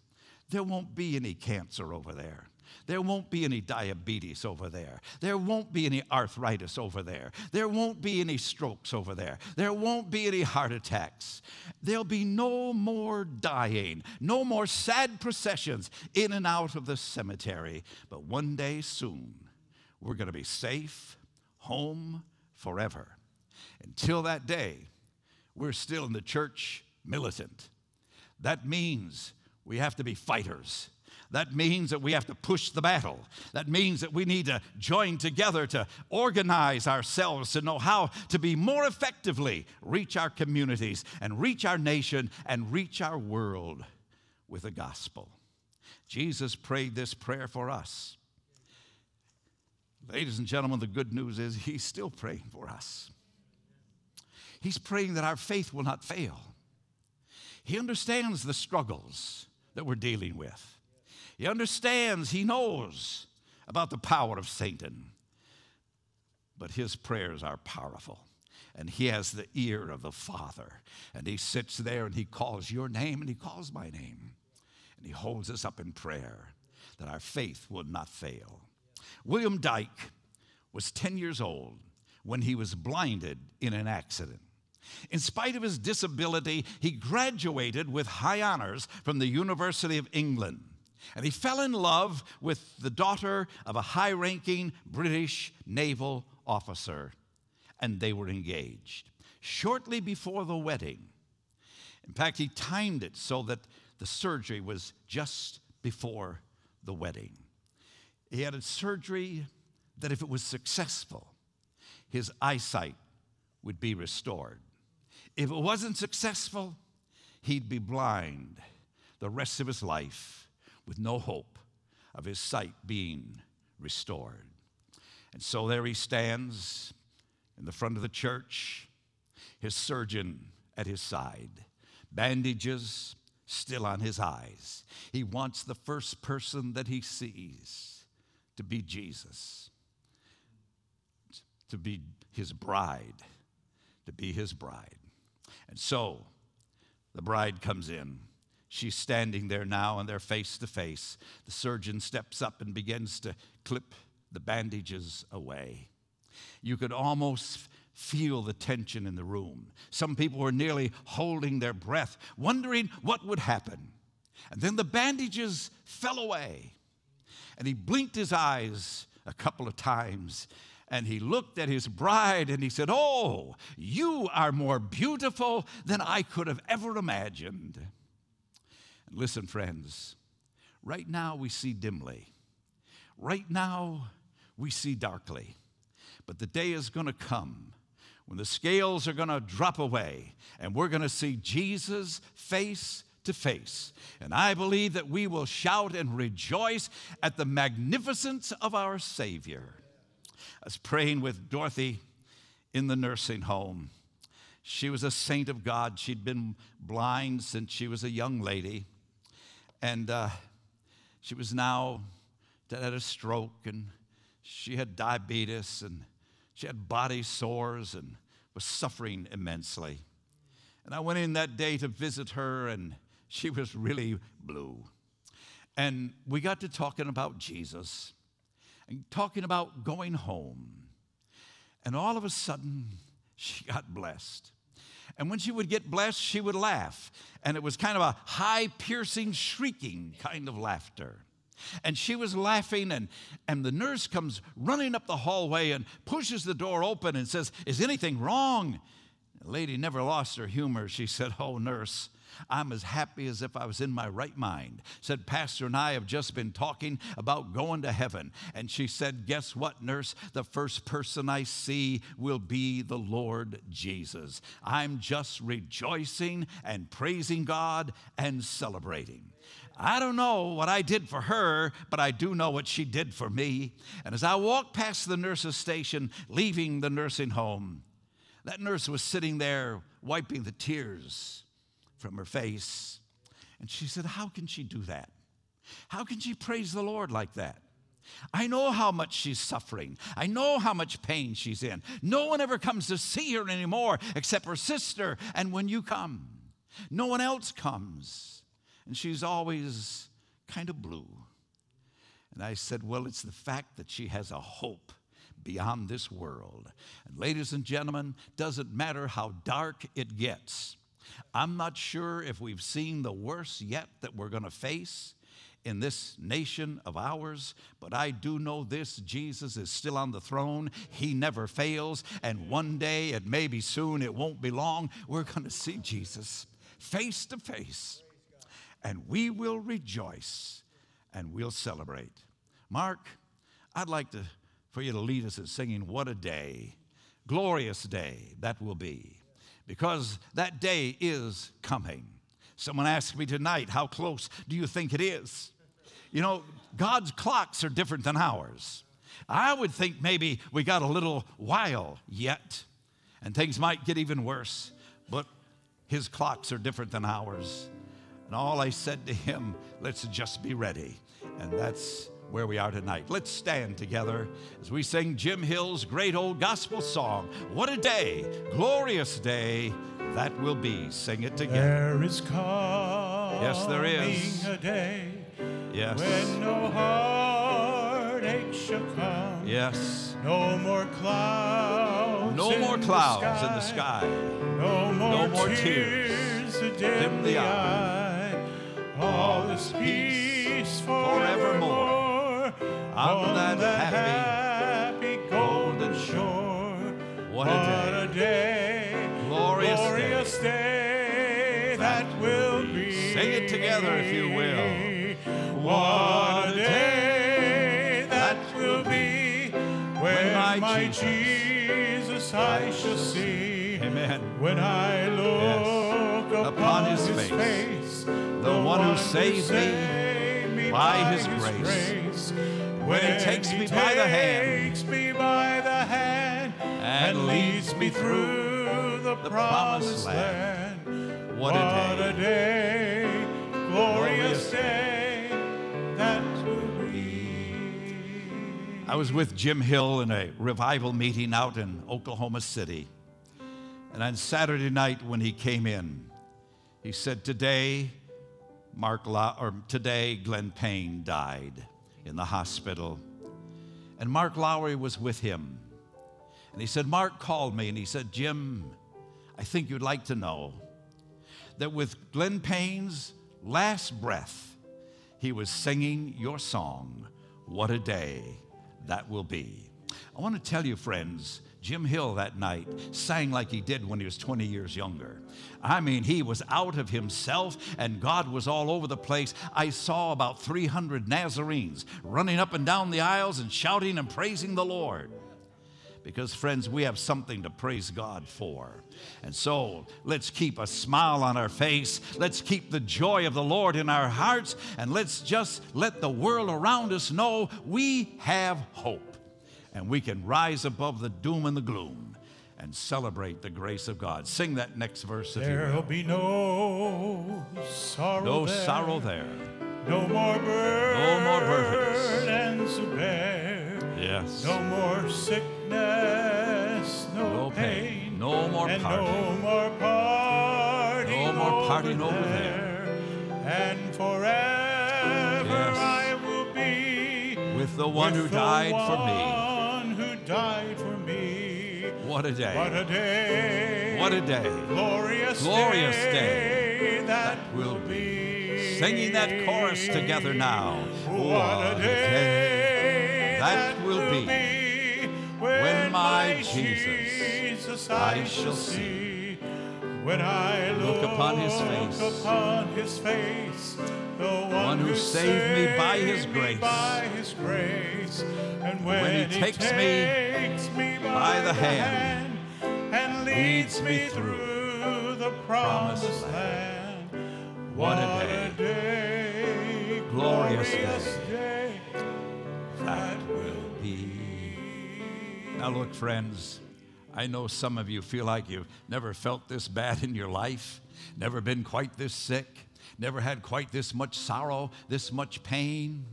there won't be any cancer over there. There won't be any diabetes over there. There won't be any arthritis over there. There won't be any strokes over there. There won't be any heart attacks. There'll be no more dying, no more sad processions in and out of the cemetery. But one day soon, we're going to be safe, home forever. Until that day, we're still in the church militant. That means we have to be fighters. That means that we have to push the battle. That means that we need to join together to organize ourselves to know how to be more effectively reach our communities and reach our nation and reach our world with the gospel. Jesus prayed this prayer for us. Ladies and gentlemen, the good news is he's still praying for us. He's praying that our faith will not fail. He understands the struggles that we're dealing with. He understands, he knows about the power of Satan. But his prayers are powerful. And he has the ear of the Father. And he sits there and he calls your name and he calls my name. And he holds us up in prayer that our faith will not fail. William Dyke was 10 years old when he was blinded in an accident. In spite of his disability, he graduated with high honors from the University of England. And he fell in love with the daughter of a high ranking British naval officer, and they were engaged. Shortly before the wedding, in fact, he timed it so that the surgery was just before the wedding. He had a surgery that, if it was successful, his eyesight would be restored. If it wasn't successful, he'd be blind the rest of his life with no hope of his sight being restored. And so there he stands in the front of the church, his surgeon at his side, bandages still on his eyes. He wants the first person that he sees to be Jesus, to be his bride, to be his bride. And so the bride comes in. She's standing there now, and they're face to face. The surgeon steps up and begins to clip the bandages away. You could almost feel the tension in the room. Some people were nearly holding their breath, wondering what would happen. And then the bandages fell away, and he blinked his eyes a couple of times and he looked at his bride and he said, Oh, you are more beautiful than I could have ever imagined. And listen, friends, right now we see dimly, right now we see darkly, but the day is going to come when the scales are going to drop away and we're going to see Jesus face to face. And I believe that we will shout and rejoice at the magnificence of our Savior. I was praying with Dorothy in the nursing home. She was a saint of God. She'd been blind since she was a young lady. And uh, she was now had a stroke and she had diabetes and she had body sores and was suffering immensely. And I went in that day to visit her and she was really blue. And we got to talking about Jesus talking about going home. And all of a sudden, *laughs* she got blessed. And when she would get blessed, she would laugh. And it was kind of a high, piercing, shrieking kind of laughter. And she was laughing, and, and the nurse comes running up the hallway and pushes the door open and says, Is anything wrong? The lady never lost her humor. She said, Oh, nurse, I'm as happy as if I was in my right mind. Said, Pastor and I have just been talking about going to heaven. And she said, Guess what, nurse? The first person I see will be the Lord Jesus. I'm just rejoicing and praising God and celebrating. I don't know what I did for her, but I do know what she did for me. And as I walked past the nurse's station, leaving the nursing home, that nurse was sitting there wiping the tears from her face. And she said, How can she do that? How can she praise the Lord like that? I know how much she's suffering. I know how much pain she's in. No one ever comes to see her anymore except her sister. And when you come, no one else comes. And she's always kind of blue. And I said, Well, it's the fact that she has a hope beyond this world. And ladies and gentlemen, doesn't matter how dark it gets. I'm not sure if we've seen the worst yet that we're going to face in this nation of ours, but I do know this Jesus is still on the throne. He never fails. And one day, it may be soon, it won't be long, we're going to see Jesus face to face. And we will rejoice and we'll celebrate. Mark, I'd like to, for you to lead us in singing, What a Day, glorious day that will be, because that day is coming. Someone asked me tonight, How close do you think it is? You know, God's clocks are different than ours. I would think maybe we got a little while yet, and things might get even worse, but His clocks are different than ours. And all I said to him, let's just be ready. And that's where we are tonight. Let's stand together as we sing Jim Hill's great old gospel song. What a day, glorious day that will be. Sing it together. There is coming Yes, there is. a day Yes. when no heartache shall come. Yes. No more clouds. No in more the clouds in the sky. No more, No more tears, to dim, dim the the eye. All is peace forevermore On that happy golden shore. What a day. day. Glorious day. glorious day that will be. Sing it together if you will. What a day that will be when my my Jesus I shall see. Amen. When I look Upon upon his his, face, the one who saved me saved me by his grace. When he takes me by the hand takes me by the hand and leads me through the, promised land. What a day. glorious day that will be. I was with Jim Hill in a revival meeting out in Oklahoma City. And on Saturday night when he came in, he said, Today, Mark Low- or today Glenn Payne died in the hospital. And Mark Lowry was with him. And he said, Mark called me and he said, Jim, I think you'd like to know that with Glenn Payne's last breath, he was singing your song, What a Day That Will Be. I want to tell you, friends, Jim Hill that night sang like he did when he was 20 years younger. I mean, he was out of himself and God was all over the place. I saw about 300 Nazarenes running up and down the aisles and shouting and praising the Lord. Because, friends, we have something to praise God for. And so, let's keep a smile on our face. Let's keep the joy of the Lord in our hearts. And let's just let the world around us know we have hope. And we can rise above the doom and the gloom and celebrate the grace of God. Sing that next verse if you There'll will. be no sorrow No there. sorrow there. No more No more burdens. burdens to bear. Yes. No more sickness, no, No pain. No more and parting. no more parting. No more parting over over there. And forever Yes. I will be With the one with who the died for me. Died for me. What a day. What a day. What a day. Glorious, Glorious day, day that, will will be. Singing that chorus together now. What a day that will be when my Jesus Jesus I shall see. When I Look upon his face. upon his face, the one, who saved me by his grace. by his grace. And when, When he takes me takes me by, the the hand, and leads me through the promised land. What a day. glorious day that will be. Now, look, friends, I know some of you feel like you've never felt this bad in your life, never been quite this sick, never had quite this much sorrow, this much pain.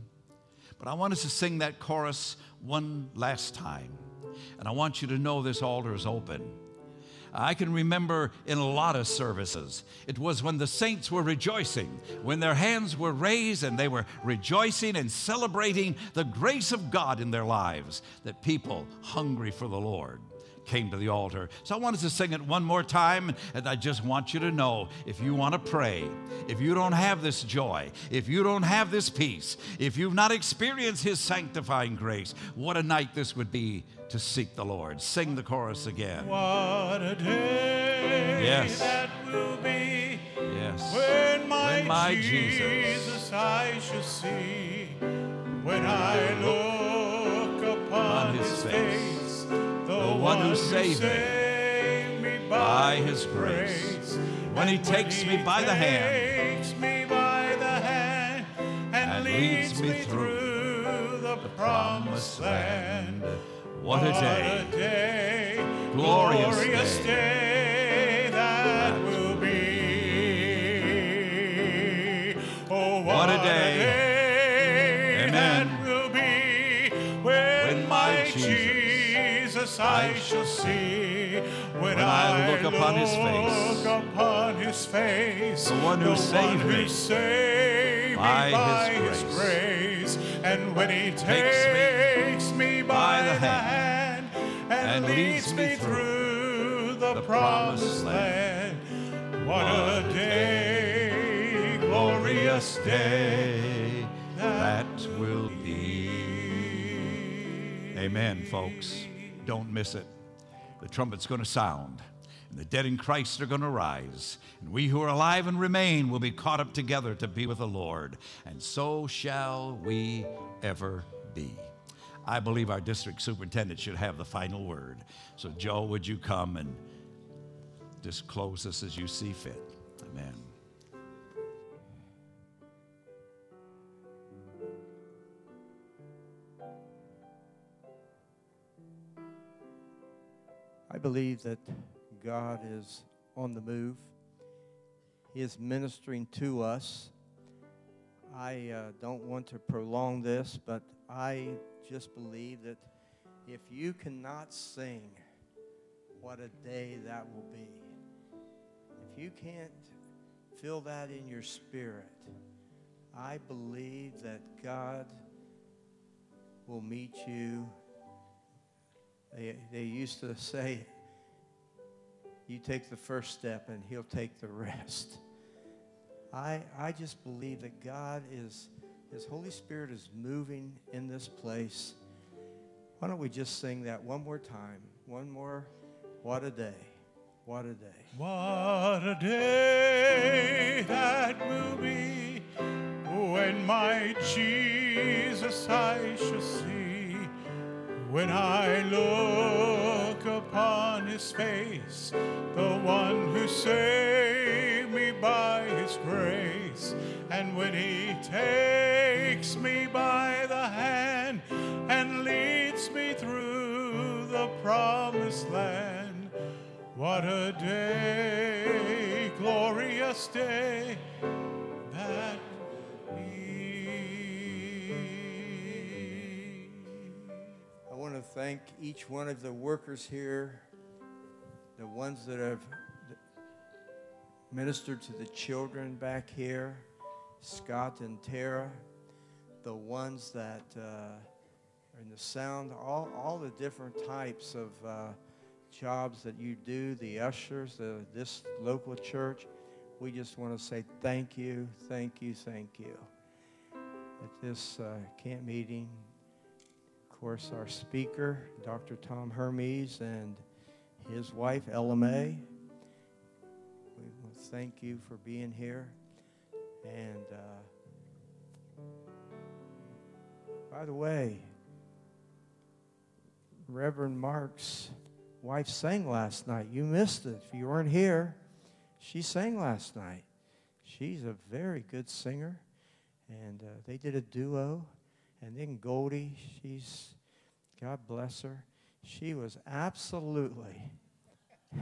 But I want us to sing that chorus one last time. And I want you to know this altar is open. I can remember in a lot of services, it was when the saints were rejoicing, when their hands were raised and they were rejoicing and celebrating the grace of God in their lives, that people hungry for the Lord came to the altar. So I wanted to sing it one more time, and I just want you to know if you want to pray, if you don't have this joy, if you don't have this peace, if you've not experienced His sanctifying grace, what a night this would be to seek the Lord. Sing the chorus again. What a day Yes. that will be Yes. when my, When my Jesus, Jesus I shall see. When I look upon his his face, face, one who saved me by his grace. When he takes me by the hand takes me by the hand and, leads me through the promised land. What a day. a day, Glorious glorious day. I shall see. When, When I look upon his face. look upon his face, The one who the saved one me saved by by his his grace. grace. And when he Takes takes me by the the hand hand and leads me through the promised land. What a day, glorious day that will be. Amen, folks. Don't miss it. The trumpet's going to sound, and the dead in Christ are going to rise, and we who are alive and remain will be caught up together to be with the Lord, and so shall we ever be. I believe our district superintendent should have the final word. So, Joe, would you come and just close this as you see fit? Amen. I believe that God is on the move. He is ministering to us. I uh, don't want to prolong this, but I just believe that if you cannot sing, what a day that will be. If you can't feel that in your spirit, I believe that God will meet you they, they used to say, you take the first step and he'll take the rest. I, I just believe that God is, his Holy Spirit is moving in this place. Why don't we just sing that one more time? One more, what a day. What a day. What a day that will be when my Jesus I shall see. When I look upon his face, the one who saved me by his grace. And when he takes me by the hand and leads me through the promised land. What a day, glorious day that want to thank each one of the workers here, the ones that have ministered to the children back here, Scott and Tara, the ones that uh, are in the sound, all, all the different types of uh, jobs that you do, the ushers, the, this local church. We just want to say thank you, thank you, thank you. At this uh, camp meeting, course, our speaker, Dr. Tom Hermiz, and his wife, Ella May. thank you for being here. And uh, by the way, Reverend Mark's wife sang last night. You missed it. If you weren't here, she sang last night. She's a very good singer. And uh, they did a duo. And then Goldie, she's, God bless her, she was absolutely, *laughs*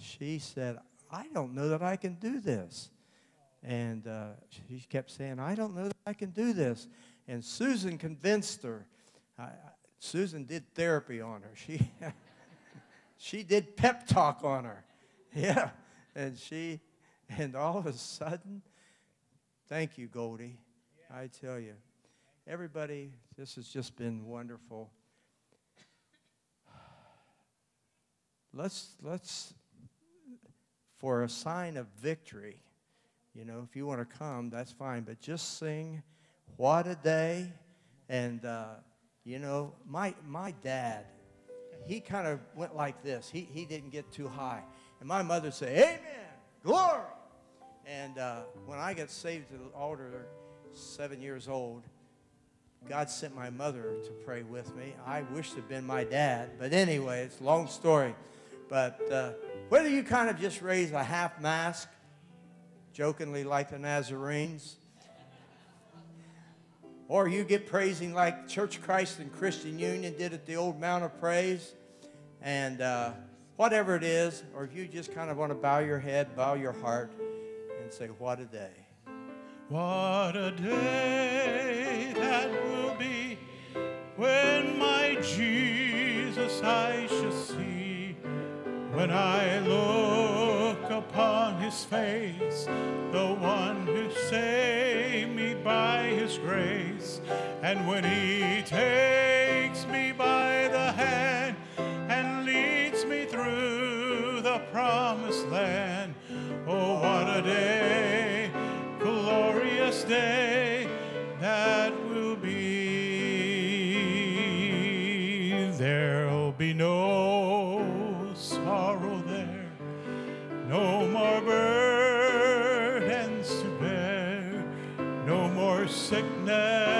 she said, I don't know that I can do this. And uh, she kept saying, I don't know that I can do this. And Susan convinced her. I, Susan did therapy on her. She, *laughs* she did pep talk on her. Yeah. And she, and all of a sudden, thank you, Goldie. I tell you, everybody, this has just been wonderful. Let's, let's, for a sign of victory, you know, if you want to come, that's fine, but just sing, What a Day. And, uh, you know, my, my dad, he kind of went like this. He, he didn't get too high. And my mother say, Amen, glory. And uh, when I got saved at the altar, seven years old, God sent my mother to pray with me. I wish it had been my dad. But anyway, it's a long story. But uh, whether you kind of just raise a half mask, jokingly like the Nazarenes, or you get praising like Church Christ and Christian Union did at the old Mount of Praise, and uh, whatever it is, or if you just kind of want to bow your head, bow your heart, and say, What a day. What a day that will be when my Jesus I shall see. When I look upon his face, the one who saved me by his grace. And when he takes me by the hand and leads me through the promised land. Oh, what a day, day that will be. There'll be no sorrow there, no more burdens to bear, no more sickness,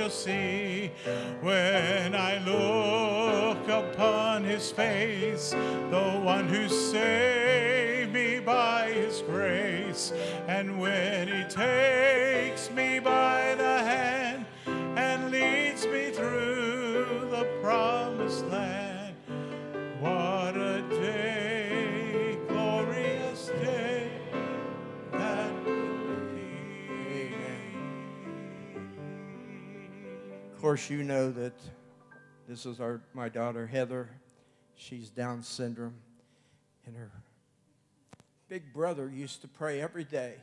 shall see. When I look upon his face, the one who saved me by his grace. And when he takes me by the hand Of course, you know that this is our, my daughter Heather. She's Down syndrome. And her big brother used to pray every day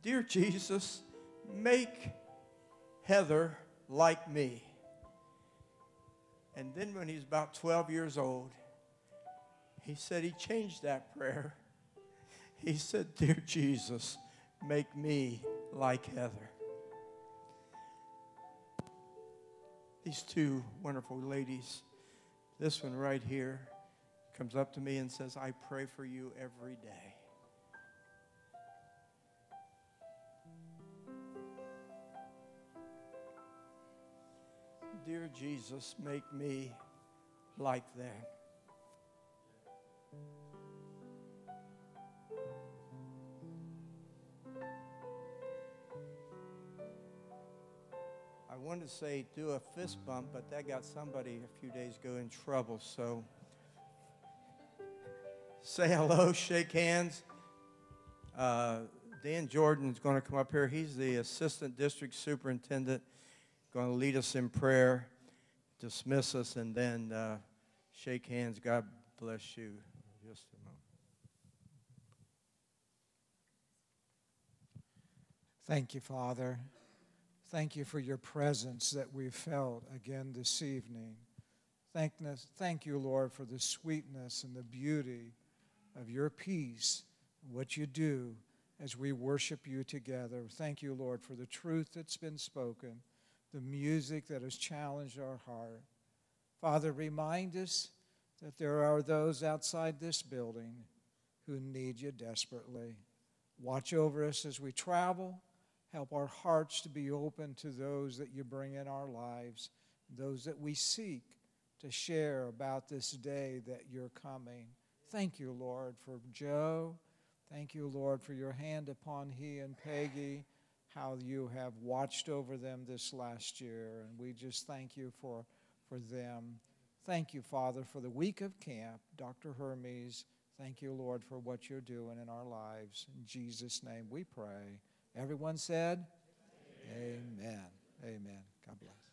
Dear Jesus, make Heather like me. And then when he was about 12 years old, he said he changed that prayer. He said, Dear Jesus, make me like Heather. These two wonderful ladies, this one right here comes up to me and says, I pray for you every day. Dear Jesus, make me like them. I wanted to say do a fist bump, but that got somebody a few days ago in trouble. So say hello, shake hands. Uh, Dan Jordan is going to come up here. He's the assistant district superintendent, going to lead us in prayer, dismiss us, and then uh, shake hands. God bless you. Just a moment. Thank you, Father. Thank you for your presence that we've felt again this evening. Thank you, Lord, for the sweetness and the beauty of your peace, what you do as we worship you together. Thank you, Lord, for the truth that's been spoken, the music that has challenged our heart. Father, remind us that there are those outside this building who need you desperately. Watch over us as we travel. Help our hearts to be open to those that you bring in our lives, those that we seek to share about this day that you're coming. Thank you, Lord, for Joe. Thank you, Lord, for your hand upon he and Peggy, how you have watched over them this last year. And we just thank you for, for them. Thank you, Father, for the week of camp. Dr. Hermiz, thank you, Lord, for what you're doing in our lives. In Jesus' name we pray. Everyone said, Amen. Amen. Amen. God bless.